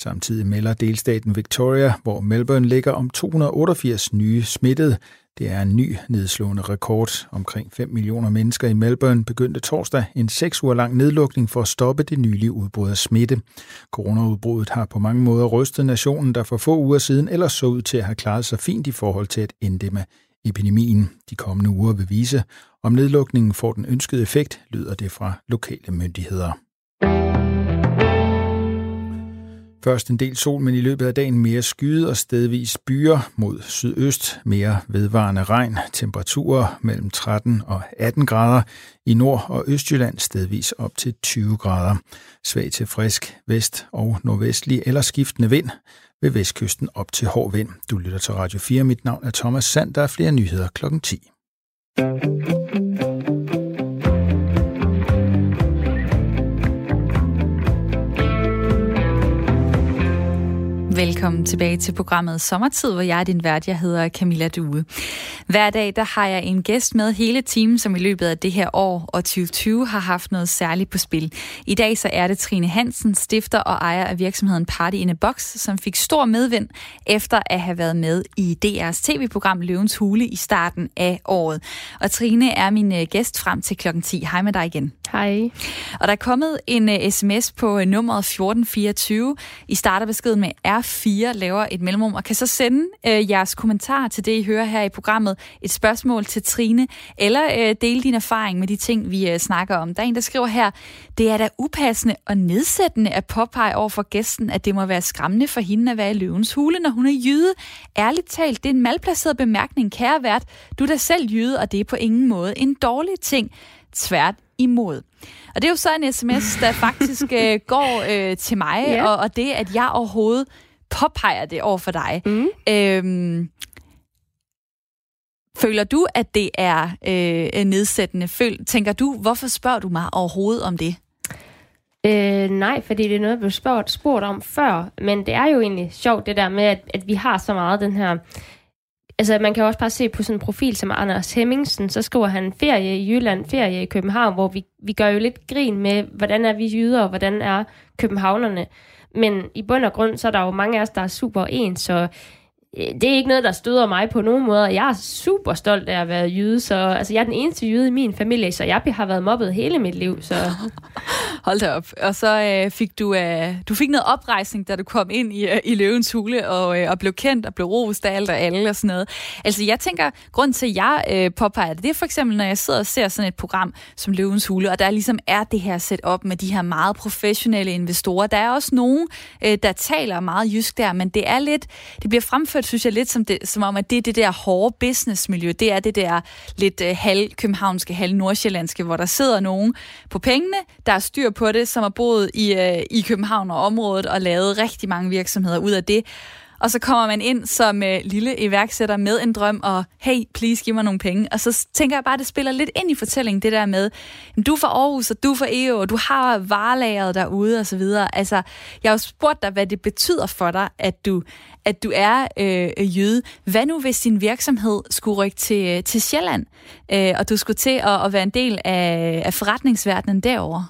Samtidig melder delstaten Victoria, hvor Melbourne ligger om 288 nye smittede. Det er en ny nedslående rekord. Omkring 5 millioner mennesker i Melbourne begyndte torsdag en 6 uger lang nedlukning for at stoppe det nylige udbrud af smitte. Coronaudbruddet har på mange måder rystet nationen, der for få uger siden ellers så ud til at have klaret sig fint i forhold til at inddæmme epidemien. De kommende uger vil vise, om nedlukningen får den ønskede effekt, lyder det fra lokale myndigheder. Først en del sol, men i løbet af dagen mere skyde og stedvis byer mod sydøst. Mere vedvarende regn. Temperaturer mellem 13 og 18 grader. I Nord- og Østjylland stedvis op til 20 grader. Svag til frisk vest- og nordvestlig eller skiftende vind. Ved vestkysten op til hård vind. Du lytter til Radio 4. Mit navn er Thomas Sand. Der er flere nyheder klokken 10. Velkommen tilbage til programmet Sommertid, hvor jeg er din vært. Jeg hedder Camilla Due. Hver dag der har jeg en gæst med hele timen, som i løbet af det her år og 2020 har haft noget særligt på spil. I dag så er det Trine Hansen, stifter og ejer af virksomheden Party in a Box, som fik stor medvind efter at have været med i DR's tv-program Løvens Hule i starten af året. Og Trine er min øh, gæst frem til klokken 10. Hej med dig igen. Hej. Og der er kommet en uh, sms på uh, nummeret 1424. I starter beskeden med R4, laver et mellemrum, og kan så sende uh, jeres kommentar til det, I hører her i programmet. Et spørgsmål til Trine, eller uh, dele din erfaring med de ting, vi uh, snakker om. Der er en, der skriver her, det er da upassende og nedsættende at påpege over for gæsten, at det må være skræmmende for hende at være i løvens hule, når hun er jyde. Ærligt talt, det er en malplaceret bemærkning, kære vært. Du er da selv jyde, og det er på ingen måde en dårlig ting. Tvært imod. Og det er jo så en sms, der faktisk øh, går øh, til mig, yeah. og, og det, at jeg overhovedet påpeger det over for dig. Mm. Øhm, føler du, at det er øh, nedsættende? Føl, tænker du, hvorfor spørger du mig overhovedet om det? Øh, nej, fordi det er noget, jeg blev spurgt, spurgt om før, men det er jo egentlig sjovt det der med, at, at vi har så meget den her Altså, man kan også bare se på sådan en profil som Anders Hemmingsen, så skriver han ferie i Jylland, ferie i København, hvor vi, vi gør jo lidt grin med, hvordan er vi jyder, og hvordan er københavnerne. Men i bund og grund, så er der jo mange af os, der er super ens, så Øh, det er ikke noget, der støder mig på nogen måde. Jeg er super stolt af at være jøde, så altså, jeg er den eneste jøde i min familie, så jeg har været mobbet hele mit liv. Så. Hold da op. Og så øh, fik du, øh, du fik noget oprejsning, da du kom ind i, øh, i løvens hule og, øh, og blev kendt og blev rost af alt og alle og sådan noget. Altså jeg tænker, grund til, at jeg øh, påpeger det, det er for eksempel, når jeg sidder og ser sådan et program som løvens hule, og der ligesom er det her setup med de her meget professionelle investorer. Der er også nogen, øh, der taler meget jysk der, men det er lidt, det bliver fremført opført, synes jeg lidt som, det, som om, at det er det der hårde businessmiljø. Det er det der lidt øh, halvkøbenhavnske, københavnske, hvor der sidder nogen på pengene, der er styr på det, som har boet i, øh, i København og området og lavet rigtig mange virksomheder ud af det. Og så kommer man ind som øh, lille iværksætter med en drøm, og hey, please, giv mig nogle penge. Og så tænker jeg bare, at det spiller lidt ind i fortællingen, det der med, du er fra Aarhus, og du er fra EU, og du har varelageret derude, og så videre. Altså, jeg har jo spurgt dig, hvad det betyder for dig, at du, at du er øh, jøde. Hvad nu, hvis din virksomhed skulle rykke til, øh, til Sjælland, øh, og du skulle til at, at være en del af, af forretningsverdenen derovre?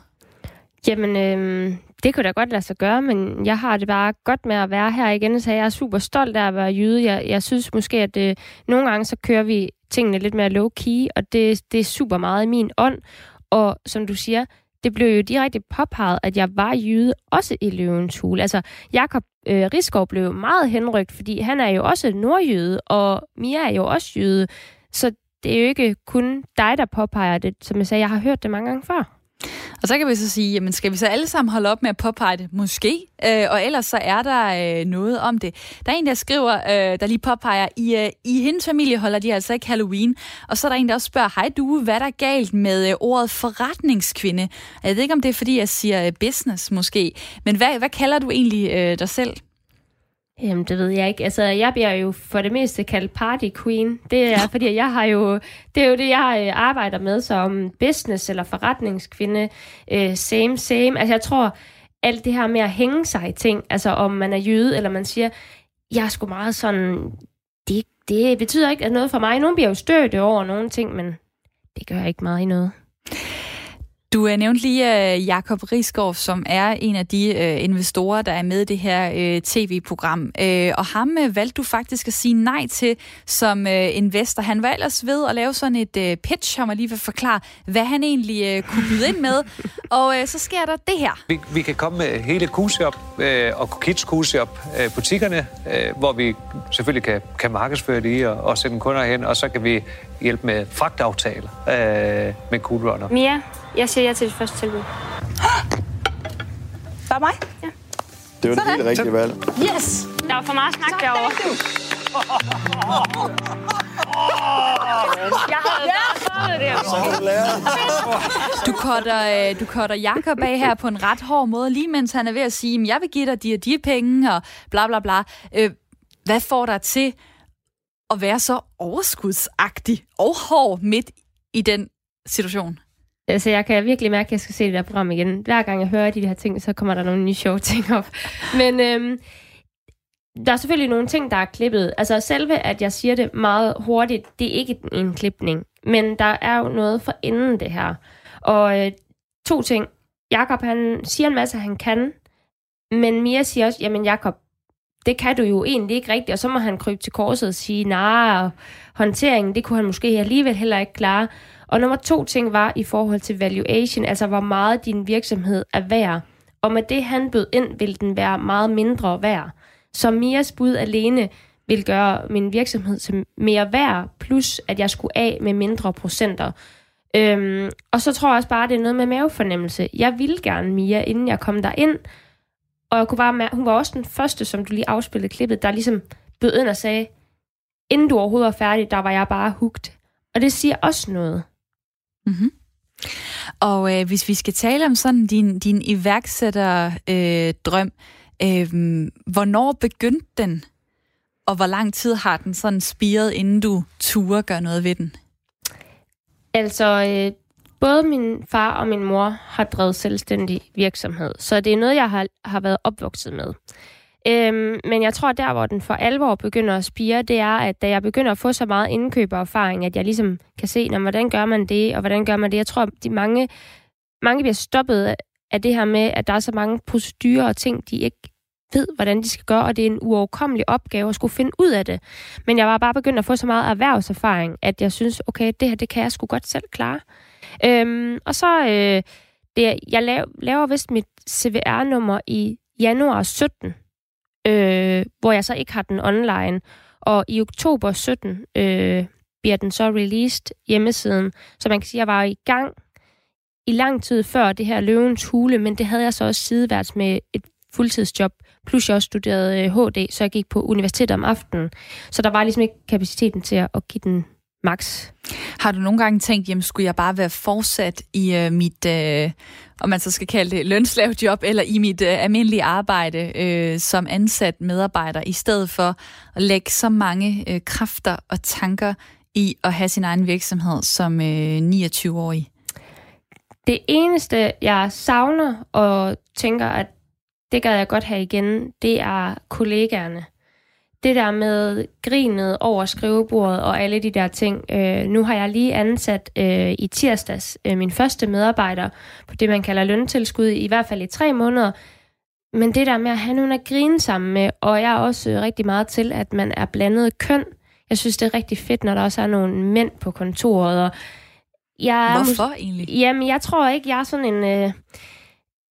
Jamen, øh, det kunne da godt lade sig gøre, men jeg har det bare godt med at være her igen, så jeg er super stolt af at være jøde. Jeg, jeg synes måske, at øh, nogle gange så kører vi tingene lidt mere low-key, og det, det er super meget i min ånd. Og som du siger, det blev jo direkte påpeget, at jeg var jøde også i Løvens Hule. Altså, Jakob øh, Rigsgaard blev meget henrygt, fordi han er jo også nordjøde, og Mia er jo også jøde. Så det er jo ikke kun dig, der påpeger det. Som jeg sagde, jeg har hørt det mange gange før. Og så kan vi så sige, jamen skal vi så alle sammen holde op med at påpege det? Måske. Øh, og ellers så er der øh, noget om det. Der er en, der skriver, øh, der lige påpeger, i, øh, i hendes familie holder de altså ikke Halloween. Og så er der en, der også spørger, hej du, hvad der galt med øh, ordet forretningskvinde? Jeg ved ikke, om det er, fordi jeg siger øh, business måske. Men hvad, hvad kalder du egentlig øh, dig selv? Jamen, det ved jeg ikke. Altså, jeg bliver jo for det meste kaldt party queen. Det er, fordi jeg har jo, det er jo det, jeg øh, arbejder med som business- eller forretningskvinde. Uh, same, same. Altså, jeg tror, alt det her med at hænge sig i ting, altså om man er jøde, eller man siger, jeg er sgu meget sådan, det, det betyder ikke noget for mig. Nogle bliver jo stødt over nogle ting, men det gør ikke meget i noget. Du uh, nævnte lige uh, Jakob Risgaard, som er en af de uh, investorer, der er med i det her uh, tv-program. Uh, og ham uh, valgte du faktisk at sige nej til som uh, investor. Han var ellers ved at lave sådan et uh, pitch, han var lige vil forklare, hvad han egentlig uh, kunne byde ind med. og uh, så sker der det her. Vi, vi kan komme med hele Q-Shop uh, og Kids Q-Shop uh, butikkerne, uh, hvor vi selvfølgelig kan, kan markedsføre det og, og sende kunder hen, og så kan vi hjælpe med fragtaftaler uh, med Cool Runner. Mia, jeg siger ja til det første tilbud. Bare mig? Ja. Det var det helt rigtige valg. Yes! Der var for meget snak derovre. Jeg har Du cutter, øh, du cutter Jakob af her på en ret hård måde, lige mens han er ved at sige, at jeg vil give dig de og de penge, og bla bla bla. Øh, hvad får dig til at være så overskudsagtig og hård midt i den situation? Altså, jeg kan virkelig mærke, at jeg skal se det der program igen. Hver gang jeg hører de her ting, så kommer der nogle nye sjove ting op. Men øhm, der er selvfølgelig nogle ting, der er klippet. Altså selve, at jeg siger det meget hurtigt, det er ikke en klipning. Men der er jo noget for inden det her. Og øh, to ting. Jakob han siger en masse, han kan. Men Mia siger også, jamen Jakob, det kan du jo egentlig ikke rigtigt. Og så må han krybe til korset og sige, nej, nah, håndteringen, det kunne han måske alligevel heller ikke klare. Og nummer to ting var i forhold til valuation, altså hvor meget din virksomhed er værd. Og med det, han bød ind, vil den være meget mindre værd. Så Mias bud alene vil gøre min virksomhed til mere værd, plus at jeg skulle af med mindre procenter. Øhm, og så tror jeg også bare, det er noget med mavefornemmelse. Jeg ville gerne Mia, inden jeg kom der ind, og jeg kunne bare mærke, hun var også den første, som du lige afspillede klippet, der ligesom bød ind og sagde, inden du overhovedet var færdig, der var jeg bare hugt. Og det siger også noget. Mm-hmm. Og øh, hvis vi skal tale om sådan din, din iværksætterdrøm, øh, drøm, øh, hvornår begyndte den? Og hvor lang tid har den sådan spiret, inden du turde gøre noget ved den? Altså, øh, både min far og min mor har drevet selvstændig virksomhed, så det er noget, jeg har, har været opvokset med. Øhm, men jeg tror, der hvor den for alvor begynder at spire, det er, at da jeg begynder at få så meget indkøbererfaring, at jeg ligesom kan se, når, hvordan gør man det, og hvordan gør man det. Jeg tror, de mange, mange bliver stoppet af det her med, at der er så mange procedurer og ting, de ikke ved, hvordan de skal gøre, og det er en uoverkommelig opgave at skulle finde ud af det. Men jeg var bare begyndt at få så meget erhvervserfaring, at jeg synes, okay, det her, det kan jeg sgu godt selv klare. Øhm, og så, øh, det, jeg laver, laver vist mit CVR-nummer i januar 17, øh, hvor jeg så ikke har den online. Og i oktober 17 øh, bliver den så released hjemmesiden. Så man kan sige, at jeg var i gang i lang tid før det her løvens hule, men det havde jeg så også sideværts med et fuldtidsjob, plus jeg også studerede øh, HD, så jeg gik på universitetet om aftenen. Så der var ligesom ikke kapaciteten til at give den max. Har du nogle gange tænkt, jamen skulle jeg bare være fortsat i øh, mit, øh, om man så skal kalde det, lønslavjob, eller i mit øh, almindelige arbejde øh, som ansat medarbejder, i stedet for at lægge så mange øh, kræfter og tanker i at have sin egen virksomhed som øh, 29-årig? Det eneste, jeg savner og tænker, at det gad jeg godt have igen, det er kollegaerne det der med grinet over skrivebordet og alle de der ting. Øh, nu har jeg lige ansat øh, i tirsdags øh, min første medarbejder på det, man kalder løntilskud, i hvert fald i tre måneder. Men det der med at have nogen at grine sammen med, og jeg er også øh, rigtig meget til, at man er blandet køn. Jeg synes, det er rigtig fedt, når der også er nogle mænd på kontoret. Og jeg, Hvorfor egentlig? Jamen, jeg tror ikke, jeg er sådan en... Øh,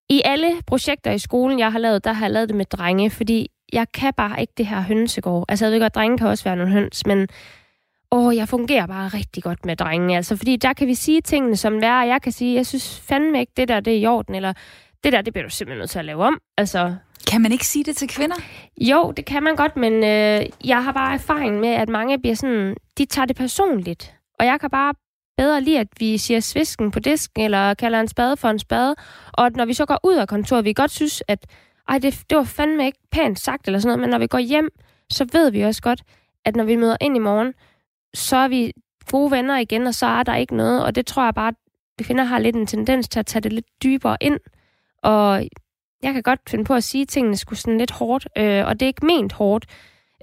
I alle projekter i skolen, jeg har lavet, der har jeg lavet det med drenge, fordi jeg kan bare ikke det her hønsegård. Altså, jeg ved godt, drenge kan også være nogle høns, men åh, jeg fungerer bare rigtig godt med drenge. Altså, fordi der kan vi sige tingene som det er, og jeg kan sige, jeg synes fandme ikke, det der, det er i orden, eller det der, det bliver du simpelthen nødt til at lave om. Altså, kan man ikke sige det til kvinder? Jo, det kan man godt, men øh, jeg har bare erfaring med, at mange bliver sådan, de tager det personligt. Og jeg kan bare bedre lide, at vi siger svisken på disken, eller kalder en spade for en spade. Og at når vi så går ud af kontoret, vi godt synes, at ej, det, det var fandme ikke pænt sagt eller sådan noget, men når vi går hjem, så ved vi også godt, at når vi møder ind i morgen, så er vi gode venner igen, og så er der ikke noget, og det tror jeg bare, at kvinder har lidt en tendens til at tage det lidt dybere ind, og jeg kan godt finde på at sige tingene skulle sådan lidt hårdt, øh, og det er ikke ment hårdt,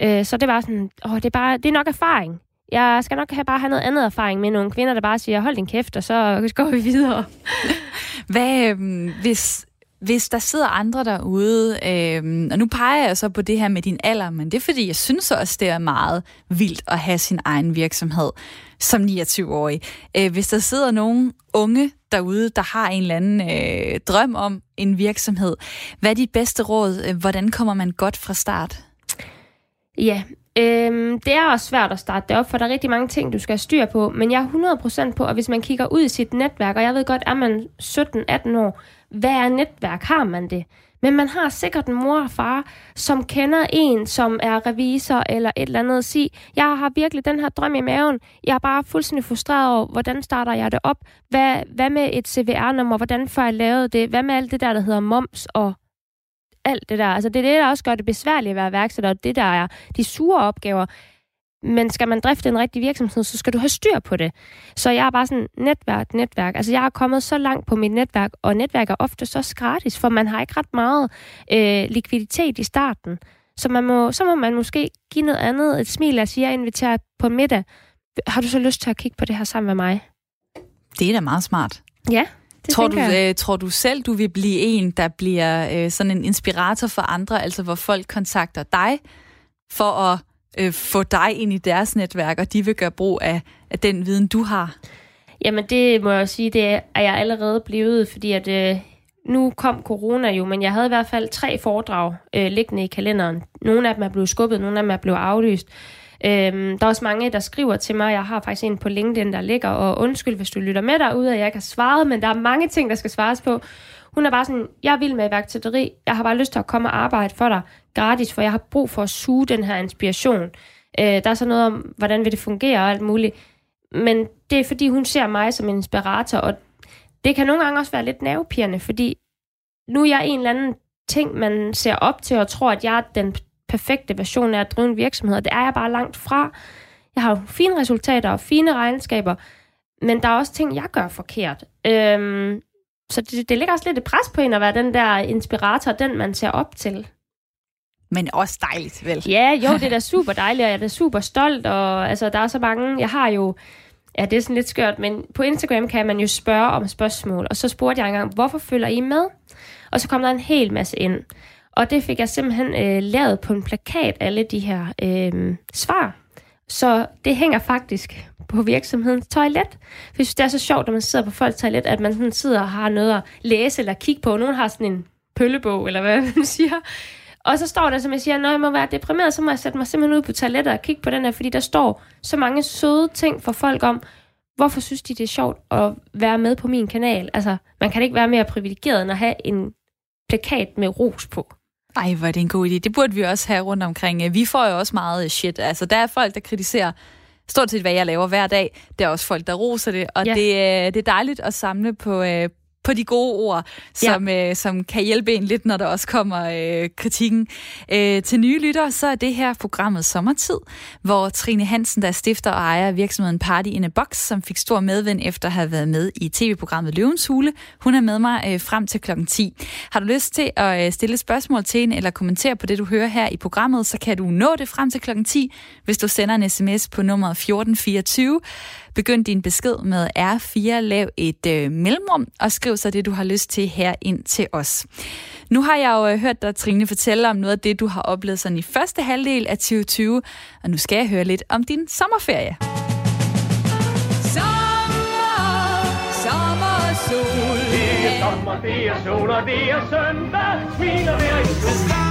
øh, så det var sådan, åh, det er, bare, det er nok erfaring. Jeg skal nok have, bare have noget andet erfaring med nogle kvinder, der bare siger, hold din kæft, og så går vi videre. Hvad, øh, hvis, hvis der sidder andre derude, øh, og nu peger jeg så på det her med din alder, men det er fordi, jeg synes også, det er meget vildt at have sin egen virksomhed som 29-årig. Øh, hvis der sidder nogen unge derude, der har en eller anden øh, drøm om en virksomhed, hvad er dit bedste råd? Øh, hvordan kommer man godt fra start? Ja, Øhm, det er også svært at starte det op, for der er rigtig mange ting, du skal have styr på. Men jeg er 100% på, at hvis man kigger ud i sit netværk, og jeg ved godt, er man 17-18 år, hvad er netværk? Har man det? Men man har sikkert en mor og far, som kender en, som er revisor eller et eller andet og sige, jeg har virkelig den her drøm i maven. Jeg er bare fuldstændig frustreret over, hvordan starter jeg det op? Hvad, hvad med et CVR-nummer? Hvordan får jeg lavet det? Hvad med alt det der, der hedder moms og alt det der? Altså det er det, der også gør det besværligt at være værksætter, og det der er de sure opgaver. Men skal man drifte en rigtig virksomhed, så skal du have styr på det. Så jeg er bare sådan, netværk, netværk. Altså jeg er kommet så langt på mit netværk, og netværk er ofte så gratis, for man har ikke ret meget øh, likviditet i starten. Så, man må, så må man måske give noget andet, et smil og sige, jeg inviterer på middag. Har du så lyst til at kigge på det her sammen med mig? Det er da meget smart. Ja, det tror du, øh, tror du selv, du vil blive en, der bliver øh, sådan en inspirator for andre, altså hvor folk kontakter dig for at øh, få dig ind i deres netværk, og de vil gøre brug af, af den viden, du har? Jamen det må jeg sige, det er jeg allerede blevet, fordi at øh, nu kom corona jo, men jeg havde i hvert fald tre foredrag øh, liggende i kalenderen. Nogle af dem er blevet skubbet, nogle af dem er blevet aflyst. Øhm, der er også mange, der skriver til mig. Jeg har faktisk en på LinkedIn, der ligger, og undskyld, hvis du lytter med derude, at jeg ikke har svaret, men der er mange ting, der skal svares på. Hun er bare sådan, jeg vil med iværksætteri. Jeg har bare lyst til at komme og arbejde for dig gratis, for jeg har brug for at suge den her inspiration. Øh, der er så noget om, hvordan vil det fungere og alt muligt. Men det er, fordi hun ser mig som en inspirator, og det kan nogle gange også være lidt nervepirrende, fordi nu er jeg en eller anden ting, man ser op til og tror, at jeg er den perfekte version af at drive en virksomhed, og det er jeg bare langt fra. Jeg har jo fine resultater og fine regnskaber, men der er også ting, jeg gør forkert. Øhm, så det, det ligger også lidt et pres på en at være den der inspirator, den man ser op til. Men også dejligt, vel? Ja, jo, det er da super dejligt, og jeg er da super stolt, og altså, der er så mange, jeg har jo, ja, det er sådan lidt skørt, men på Instagram kan man jo spørge om spørgsmål, og så spurgte jeg engang, hvorfor følger I med? Og så kom der en hel masse ind. Og det fik jeg simpelthen øh, lavet på en plakat, alle de her øh, svar. Så det hænger faktisk på virksomhedens toilet. For jeg synes, det er så sjovt, når man sidder på folks toilet, at man sådan sidder og har noget at læse eller kigge på. Nogen har sådan en pøllebog, eller hvad man siger. Og så står der, som jeg siger, når jeg må være deprimeret, så må jeg sætte mig simpelthen ud på toilettet og kigge på den her, fordi der står så mange søde ting for folk om, hvorfor synes de, det er sjovt at være med på min kanal. Altså, man kan ikke være mere privilegeret, end at have en plakat med ros på. Ej, hvor er det en god idé. Det burde vi også have rundt omkring. Vi får jo også meget shit. Altså, der er folk, der kritiserer stort set, hvad jeg laver hver dag. Der er også folk, der roser det, og ja. det, det er dejligt at samle på, øh, på de gode ord, som, ja. øh, som kan hjælpe en lidt, når der også kommer øh, kritikken. Øh, til nye lyttere, så er det her programmet Sommertid, hvor Trine Hansen, der er stifter og ejer virksomheden Party in a Box, som fik stor medvind efter at have været med i tv-programmet Løvens Hule. Hun er med mig øh, frem til klokken 10. Har du lyst til at øh, stille spørgsmål til hende eller kommentere på det, du hører her i programmet, så kan du nå det frem til klokken 10, hvis du sender en sms på nummer 1424. Begynd din besked med R4, lav et øh, mellemrum og skriv så det, du har lyst til her ind til os. Nu har jeg jo øh, hørt dig, Trine, fortælle om noget af det, du har oplevet sådan i første halvdel af 2020, og nu skal jeg høre lidt om din sommerferie. Sommer, sommer, sol. Det er sommer, det er sol, og det er søndag. Smiler hver i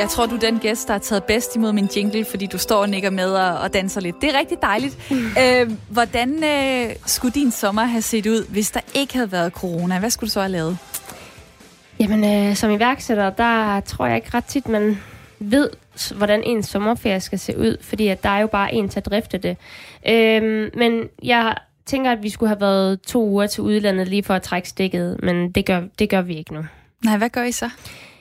Jeg tror, du er den gæst, der har taget bedst imod min jingle, fordi du står og nikker med og, og danser lidt. Det er rigtig dejligt. øh, hvordan øh, skulle din sommer have set ud, hvis der ikke havde været corona? Hvad skulle du så have lavet? Jamen, øh, som iværksætter, der tror jeg ikke ret tit, man ved, hvordan en sommerferie skal se ud, fordi at der er jo bare en til at drifte det. Øh, men jeg tænker, at vi skulle have været to uger til udlandet lige for at trække stikket, men det gør, det gør vi ikke nu. Nej, hvad gør I så?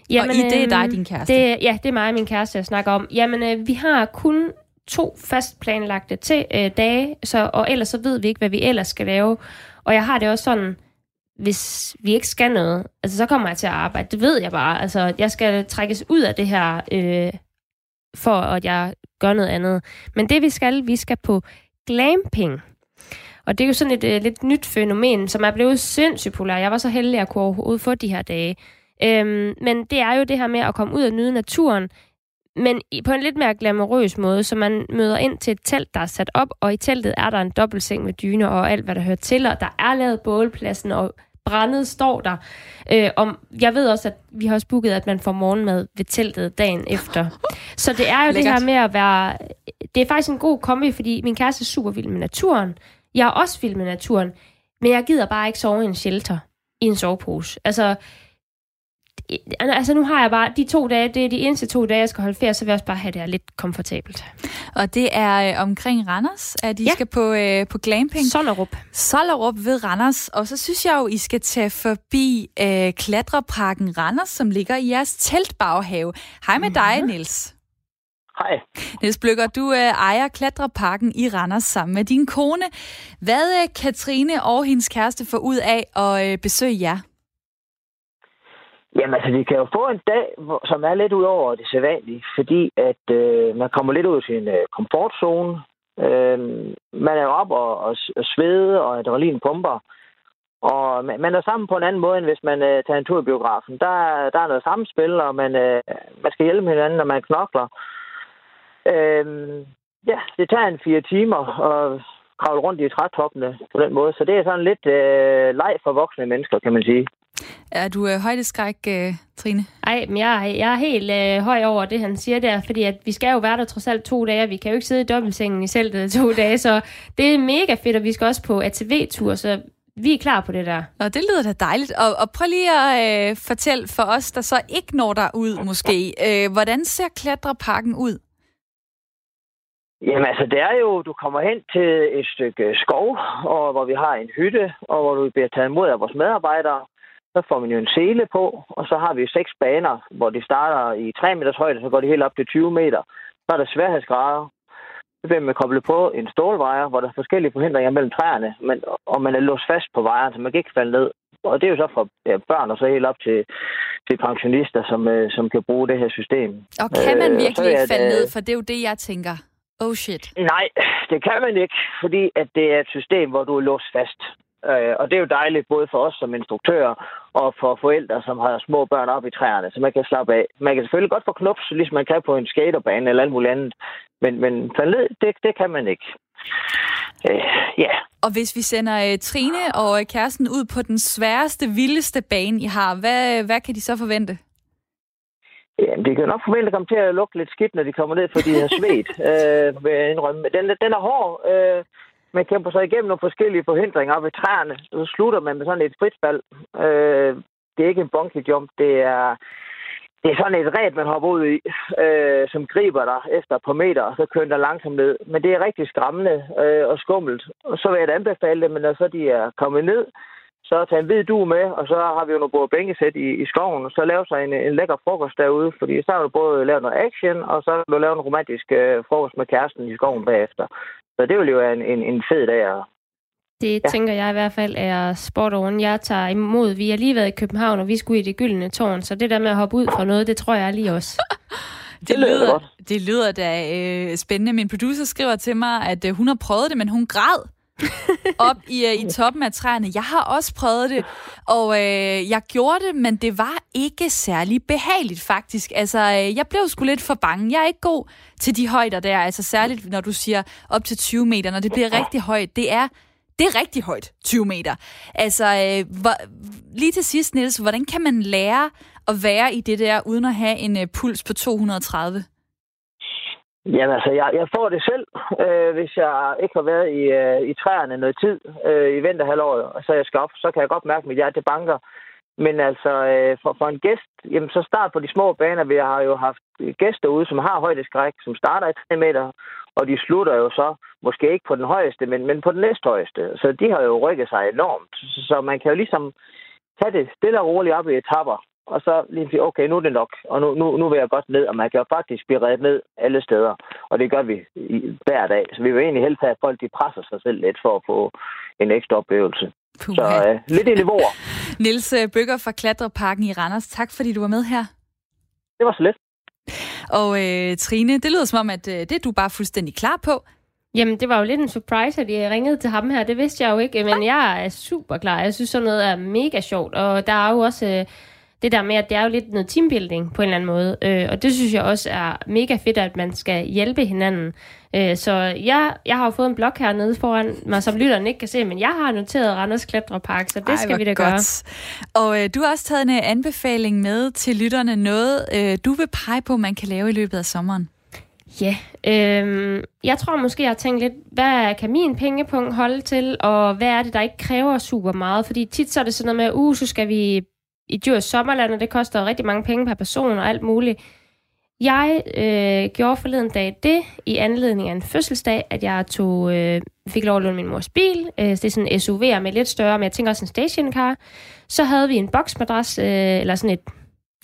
Jamen, og I, det er dig øhm, din kæreste? Det, ja, det er mig og min kæreste, jeg snakker om. Jamen, øh, vi har kun to fast planlagte til øh, dage, så, og ellers så ved vi ikke, hvad vi ellers skal lave. Og jeg har det også sådan, hvis vi ikke skal noget, altså så kommer jeg til at arbejde. Det ved jeg bare. Altså, jeg skal trækkes ud af det her, øh, for at jeg gør noget andet. Men det vi skal, vi skal på glamping. Og det er jo sådan et øh, lidt nyt fænomen, som er blevet sindssygt populær. Jeg var så heldig at kunne overhovedet få de her dage. Øhm, men det er jo det her med at komme ud og nyde naturen, men på en lidt mere glamourøs måde, så man møder ind til et telt, der er sat op, og i teltet er der en dobbeltseng med dyner og alt, hvad der hører til, og der er lavet bålpladsen, og brændet står der. Øh, om, jeg ved også, at vi har også booket, at man får morgenmad ved teltet dagen efter. Så det er jo Lækkert. det her med at være... Det er faktisk en god kombi, fordi min kæreste er super vild med naturen. Jeg er også vild med naturen, men jeg gider bare ikke sove i en shelter i en sovepose. Altså, altså nu har jeg bare de to dage, det er de eneste to dage, jeg skal holde ferie, så vil jeg også bare have det her lidt komfortabelt. Og det er øh, omkring Randers, at de ja. skal på, øh, på glamping. Sollerup. Sollerup ved Randers. Og så synes jeg jo, I skal tage forbi øh, klatreparken Randers, som ligger i jeres teltbaghave. Hej med mm-hmm. dig, Nils. Hej. Niels Blykker, du øh, ejer Klatreparken i Randers sammen med din kone. Hvad øh, Katrine og hendes kæreste får ud af at øh, besøge jer? Jamen altså, vi kan jo få en dag, som er lidt ud over det sædvanlige, fordi at øh, man kommer lidt ud af sin øh, komfortzone. Øh, man er op og, og, og svede, og adrenalin pumper. Og man, man er sammen på en anden måde, end hvis man øh, tager en tur i biografen. Der, der er noget samspil, og man, øh, man skal hjælpe hinanden, når man knokler. Øh, ja, det tager en fire timer at kravle rundt i trætoppene på den måde. Så det er sådan lidt øh, leg for voksne mennesker, kan man sige. Er du øh, højdeskræk, øh, Trine? Ej, men jeg, er- jeg er helt øh, høj over det, han siger der, fordi at vi skal jo være der trods alt to dage, og vi kan jo ikke sidde i dobbeltsengen i seltet to dage, så det er mega fedt, og vi skal også på ATV-tur, så vi er klar på det der. Og det lyder da dejligt. Og, og prøv lige at øh, fortælle for os, der så ikke når der ud måske. Øh, hvordan ser klatreparken ud? Jamen altså, det er jo, du kommer hen til et stykke skov, og hvor vi har en hytte, og hvor du bliver taget imod af vores medarbejdere. Så får man jo en sele på, og så har vi seks baner, hvor de starter i 3 meters højde, så går de helt op til 20 meter. Så er der sværhedsgrader. Så bliver man koblet på en stålvejer, hvor der er forskellige forhindringer mellem træerne, men, og man er låst fast på vejeren, så man kan ikke falde ned. Og det er jo så fra ja, børn og så helt op til, til pensionister, som, øh, som kan bruge det her system. Og kan man Øh, virkelig er ikke falde ned? For det er jo det, jeg tænker. Oh shit. Nej, det kan man ikke, fordi at det er et system, hvor du er låst fast. Øh, og det er jo dejligt både for os som instruktører og for forældre, som har små børn op i træerne, så man kan slappe af. Man kan selvfølgelig godt få knups, ligesom man kan på en skaterbane eller alt muligt andet, men, men det, det kan man ikke. Øh, ja, Og hvis vi sender øh, Trine og øh, kæresten ud på den sværeste, vildeste bane, I har, hvad, hvad kan de så forvente? Jamen, de kan nok forvente at komme til at lugte lidt skidt, når de kommer ned, fordi de har svedt, øh, vil jeg indrømme. Men Den, den er hård. Øh, man kæmper sig igennem nogle forskellige forhindringer op i træerne. Så slutter man med sådan et fritfald. Øh, det er ikke en bungee jump, det er, det er sådan et ræb, man hopper ud i, øh, som griber dig efter et par meter, og så kører dig langsomt ned. Men det er rigtig skræmmende øh, og skummelt. Og så vil jeg da anbefale det, men når så de er kommet ned, så tage en hvid du med, og så har vi jo nogle både bænkesæt i, i skoven, og så lave sig en, en lækker frokost derude, fordi så har du både lavet noget action, og så har du lavet en romantisk øh, frokost med kæresten i skoven bagefter. Så det vil jo være en, en, en fed dag. at- Det ja. tænker jeg i hvert fald er sport on. Jeg tager imod. Vi har lige været i København, og vi skulle i det gyldne tårn, så det der med at hoppe ud fra noget, det tror jeg lige også. Det, lyder lyder, det lyder da øh, spændende. Min producer skriver til mig, at øh, hun har prøvet det, men hun græd op i, øh, i toppen af træerne. Jeg har også prøvet det, og øh, jeg gjorde det, men det var ikke særlig behageligt faktisk. Altså, øh, jeg blev sgu lidt for bange. Jeg er ikke god til de højder der, altså særligt når du siger op til 20 meter, når det bliver rigtig højt. Det er det er rigtig højt, 20 meter. Altså, øh, hvor, lige til sidst, Niels, hvordan kan man lære at være i det der, uden at have en øh, puls på 230? Jamen altså, jeg, jeg får det selv, øh, hvis jeg ikke har været i, øh, i træerne noget tid øh, i vinterhalvåret, og så jeg skal op, så kan jeg godt mærke, at mit hjerte banker. Men altså, øh, for, for en gæst, jamen så start på de små baner. Vi har jo haft gæster ude, som har højdeskræk, som starter i 3 meter, og de slutter jo så, måske ikke på den højeste, men, men på den næsthøjeste. Så de har jo rykket sig enormt. Så, så man kan jo ligesom tage det stille og roligt op i etapper, og så lige sige, okay, nu er det nok, og nu, nu, nu vil jeg godt ned, og man kan jo faktisk blive reddet ned alle steder, og det gør vi i, hver dag. Så vi vil egentlig helst have, at folk de presser sig selv lidt for at få en ekstra oplevelse. Puha. Så øh, lidt i niveauer. Niels øh, Bøger fra Klatreparken i Randers, tak fordi du var med her. Det var så lidt. Og øh, Trine, det lyder som om, at øh, det er du bare fuldstændig klar på. Jamen, det var jo lidt en surprise, at de ringede til ham her. Det vidste jeg jo ikke, men jeg er super klar. Jeg synes, sådan noget er mega sjovt. Og der er jo også øh, det der med, at det er jo lidt noget teambuilding på en eller anden måde. Øh, og det synes jeg også er mega fedt, at man skal hjælpe hinanden. Øh, så jeg, jeg har jo fået en blok hernede foran mig, som lytteren ikke kan se, men jeg har noteret Randers Klatrepark, så det Ej, skal vi da godt. gøre. Og øh, du har også taget en øh, anbefaling med til lytterne. Noget, øh, du vil pege på, man kan lave i løbet af sommeren. Ja, øhm, jeg tror måske, jeg har tænkt lidt, hvad kan min pengepunkt holde til, og hvad er det, der ikke kræver super meget? Fordi tit så er det sådan noget med, uh, så skal vi i Djurs Sommerland, og det koster rigtig mange penge per person og alt muligt. Jeg øh, gjorde forleden dag det, i anledning af en fødselsdag, at jeg tog, øh, fik lov at låne min mors bil. Øh, det er sådan en SUV'er med lidt større, men jeg tænker også en stationcar. Så havde vi en boksmadras, øh, eller sådan et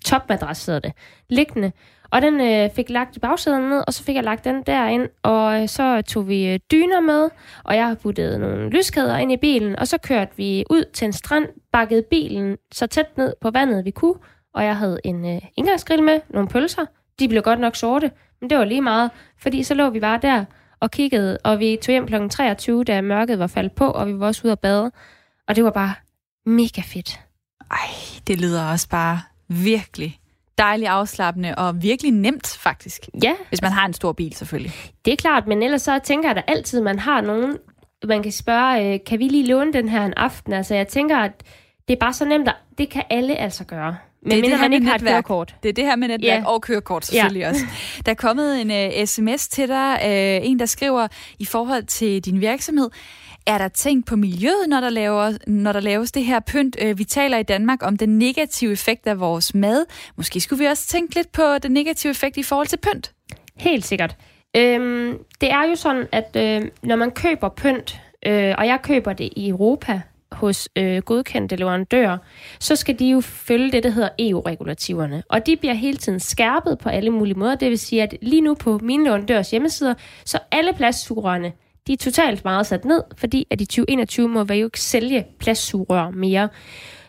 topmadras hedder det, liggende. Og den øh, fik lagt bagsæden ned, og så fik jeg lagt den derind, og øh, så tog vi øh, dyner med, og jeg har puttet nogle lyskæder ind i bilen, og så kørte vi ud til en strand, bakkede bilen så tæt ned på vandet, vi kunne, og jeg havde en øh, indgangsgrill med, nogle pølser. De blev godt nok sorte, men det var lige meget, fordi så lå vi bare der og kiggede, og vi tog hjem kl. 23, da mørket var faldet på, og vi var også ude at bade. Og det var bare mega fedt. Ej, det lyder også bare virkelig dejligt afslappende og virkelig nemt faktisk. Ja. Hvis man har en stor bil selvfølgelig. Det er klart, men ellers så tænker jeg da altid, at man har nogen, man kan spørge, øh, kan vi lige låne den her en aften? Altså jeg tænker, at det er bare så nemt, at det kan alle altså gøre. Men det er mindre det her man ikke har et kørekort. Det er det her med netværk Ja. og kørekort selvfølgelig Ja. også. Der er kommet en uh, sms til dig, uh, en der skriver i forhold til din virksomhed. Er der tænkt på miljøet, når der, laver, når der laves det her pynt? Uh, vi taler i Danmark om den negative effekt af vores mad. Måske skulle vi også tænke lidt på den negative effekt i forhold til pynt. Helt sikkert. Øhm, det er jo sådan, at øh, når man køber pynt, øh, og jeg køber det i Europa hos øh, godkendte leverandører, så skal de jo følge det, der hedder EU-regulativerne. Og de bliver hele tiden skærpet på alle mulige måder. Det vil sige, at lige nu på mine leverandørs hjemmesider, så alle plastsugerørene, de er totalt meget sat ned, fordi at i 2021 må vi jo ikke sælge plastsugerør mere.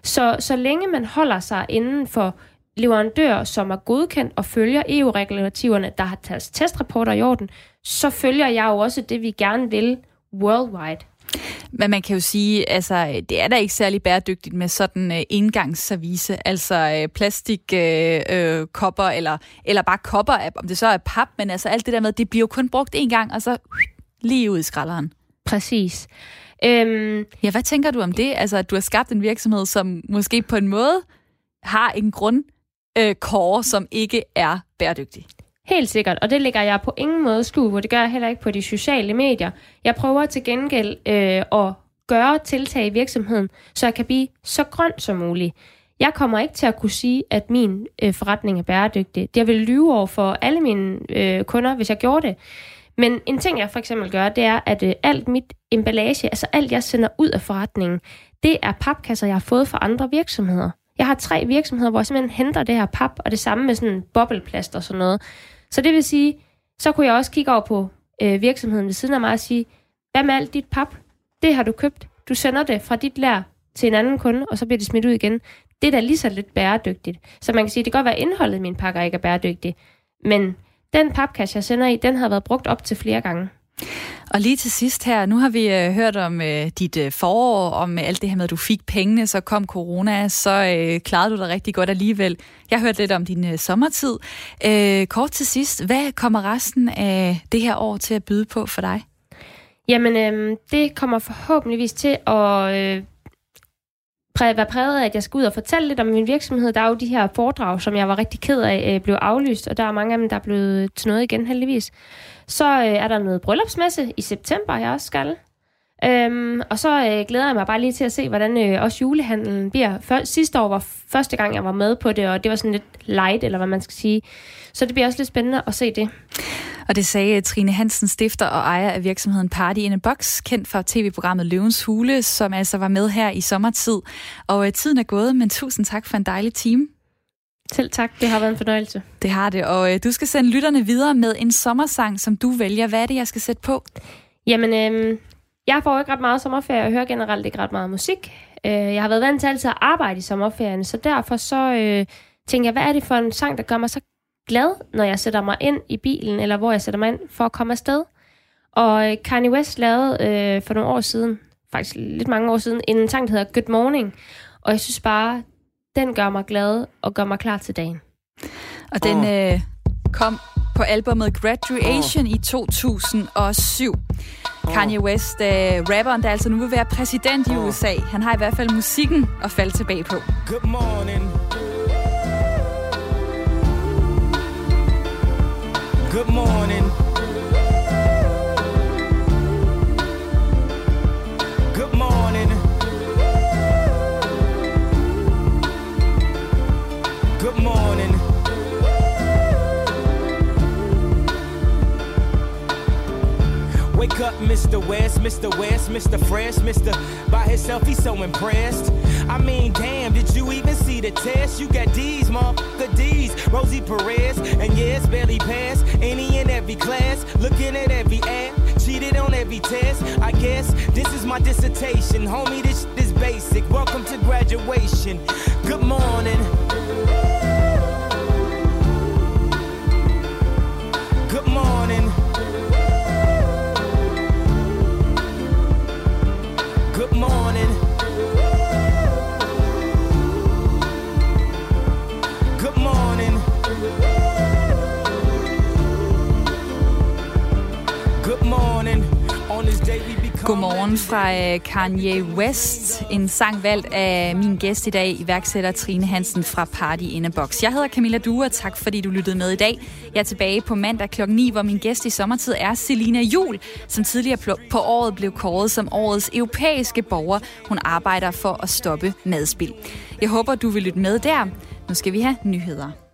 Så, så længe man holder sig inden for leverandører, som er godkendt og følger EU-regulativerne, der har taget testrapporter i orden, så følger jeg jo også det, vi gerne vil worldwide. Men man kan jo sige, altså, det er da ikke særlig bæredygtigt med sådan uh, engangsservice, altså uh, plastikkopper, uh, uh, kopper, eller, eller bare kopper, om det så er pap, men altså alt det der med, det bliver jo kun brugt én gang, og så lige ud i skralderen. Præcis. Øhm, ja, hvad tænker du om det? Altså, at du har skabt en virksomhed, som måske på en måde har en grund øh, kåre, som ikke er bæredygtig. Helt sikkert, og det ligger jeg på ingen måde skue, hvor det gør jeg heller ikke på de sociale medier. Jeg prøver til gengæld øh, at gøre tiltag i virksomheden, så jeg kan blive så grøn som muligt. Jeg kommer ikke til at kunne sige, at min øh, forretning er bæredygtig. Jeg vil lyve over for alle mine øh, kunder, hvis jeg gjorde det. Men en ting, jeg for eksempel gør, det er, at øh, alt mit emballage, altså alt, jeg sender ud af forretningen, det er papkasser, jeg har fået fra andre virksomheder. Jeg har tre virksomheder, hvor jeg simpelthen henter det her pap, og det samme med sådan bobleplast og sådan noget. Så det vil sige, så kunne jeg også kigge over på øh, virksomheden ved siden af mig og sige, hvad med alt dit pap? Det har du købt. Du sender det fra dit lær til en anden kunde, og så bliver det smidt ud igen. Det er da lige så lidt bæredygtigt. Så man kan sige, det kan godt være, at indholdet i mine pakker ikke er bæredygtigt. Men den papkasse, jeg sender i, den har været brugt op til flere gange. Og lige til sidst her, nu har vi øh, hørt om øh, dit øh, forår, om øh, alt det her med, at du fik pengene, så kom corona, så øh, klarede du dig rigtig godt alligevel. Jeg har hørt lidt om din øh, sommertid. Øh, kort til sidst, hvad kommer resten af det her år til at byde på for dig? Jamen, øh, det kommer forhåbentligvis til at øh, præ- være præget af, at jeg skal ud og fortælle lidt om min virksomhed. Der er jo de her foredrag, som jeg var rigtig ked af, øh, blev aflyst, og der er mange af dem, der er blevet til noget igen, heldigvis. Så øh, er der noget bryllupsmesse i september, jeg også skal. Øhm, og så øh, glæder jeg mig bare lige til at se, hvordan øh, også julehandlen bliver. Før, sidste år var første gang, jeg var med på det, og det var sådan lidt light, eller hvad man skal sige. Så det bliver også lidt spændende at se det. Og det sagde Trine Hansen, stifter og ejer af virksomheden Party in a Box, kendt fra tv-programmet Løvens Hule, som altså var med her i sommertid. Og øh, tiden er gået, men tusind tak for en dejlig time. Selv tak, det har været en fornøjelse. Det har det, og øh, du skal sende lytterne videre med en sommersang, som du vælger. Hvad er det, jeg skal sætte på? Jamen, øh, jeg får ikke ret meget sommerferie, og hører generelt ikke ret meget musik. Øh, jeg har været vant til altid at arbejde i sommerferien, så derfor så øh, tænker jeg, hvad er det for en sang, der gør mig så glad, når jeg sætter mig ind i bilen, eller hvor jeg sætter mig ind for at komme afsted. Og øh, Kanye West lavede øh, for nogle år siden, faktisk lidt mange år siden, en sang, der hedder Good Morning. Og jeg synes bare, den gør mig glad og gør mig klar til dagen. Og den øh, kom på albumet Graduation oh. i 2007. Kanye West, øh, rapperen, der altså nu vil være præsident i USA, han har i hvert fald musikken at falde tilbage på. Good morning. Good morning. Good morning. Good morning. Wake up, Mr. West, Mr. West, Mr. Fresh, Mr. By himself, he's so impressed. I mean, damn, did you even see the test? You got D's, motherfucker D's. Rosie Perez, and it's barely passed. Any and every class, looking at every ad, cheated on every test. I guess this is my dissertation, homie. This is basic. Welcome to graduation. Good morning. Godmorgen fra øh, Kanye West. En sang valgt af min gæst i dag, iværksætter Trine Hansen fra Party in a Box. Jeg hedder Camilla Due, og tak fordi du lyttede med i dag. Jeg er tilbage på mandag kl. 9, hvor min gæst i sommertid er Selina Jul, som tidligere på året blev kåret som årets europæiske borger. Hun arbejder for at stoppe madspil. Jeg håber, du vil lytte med der. Nu skal vi have nyheder.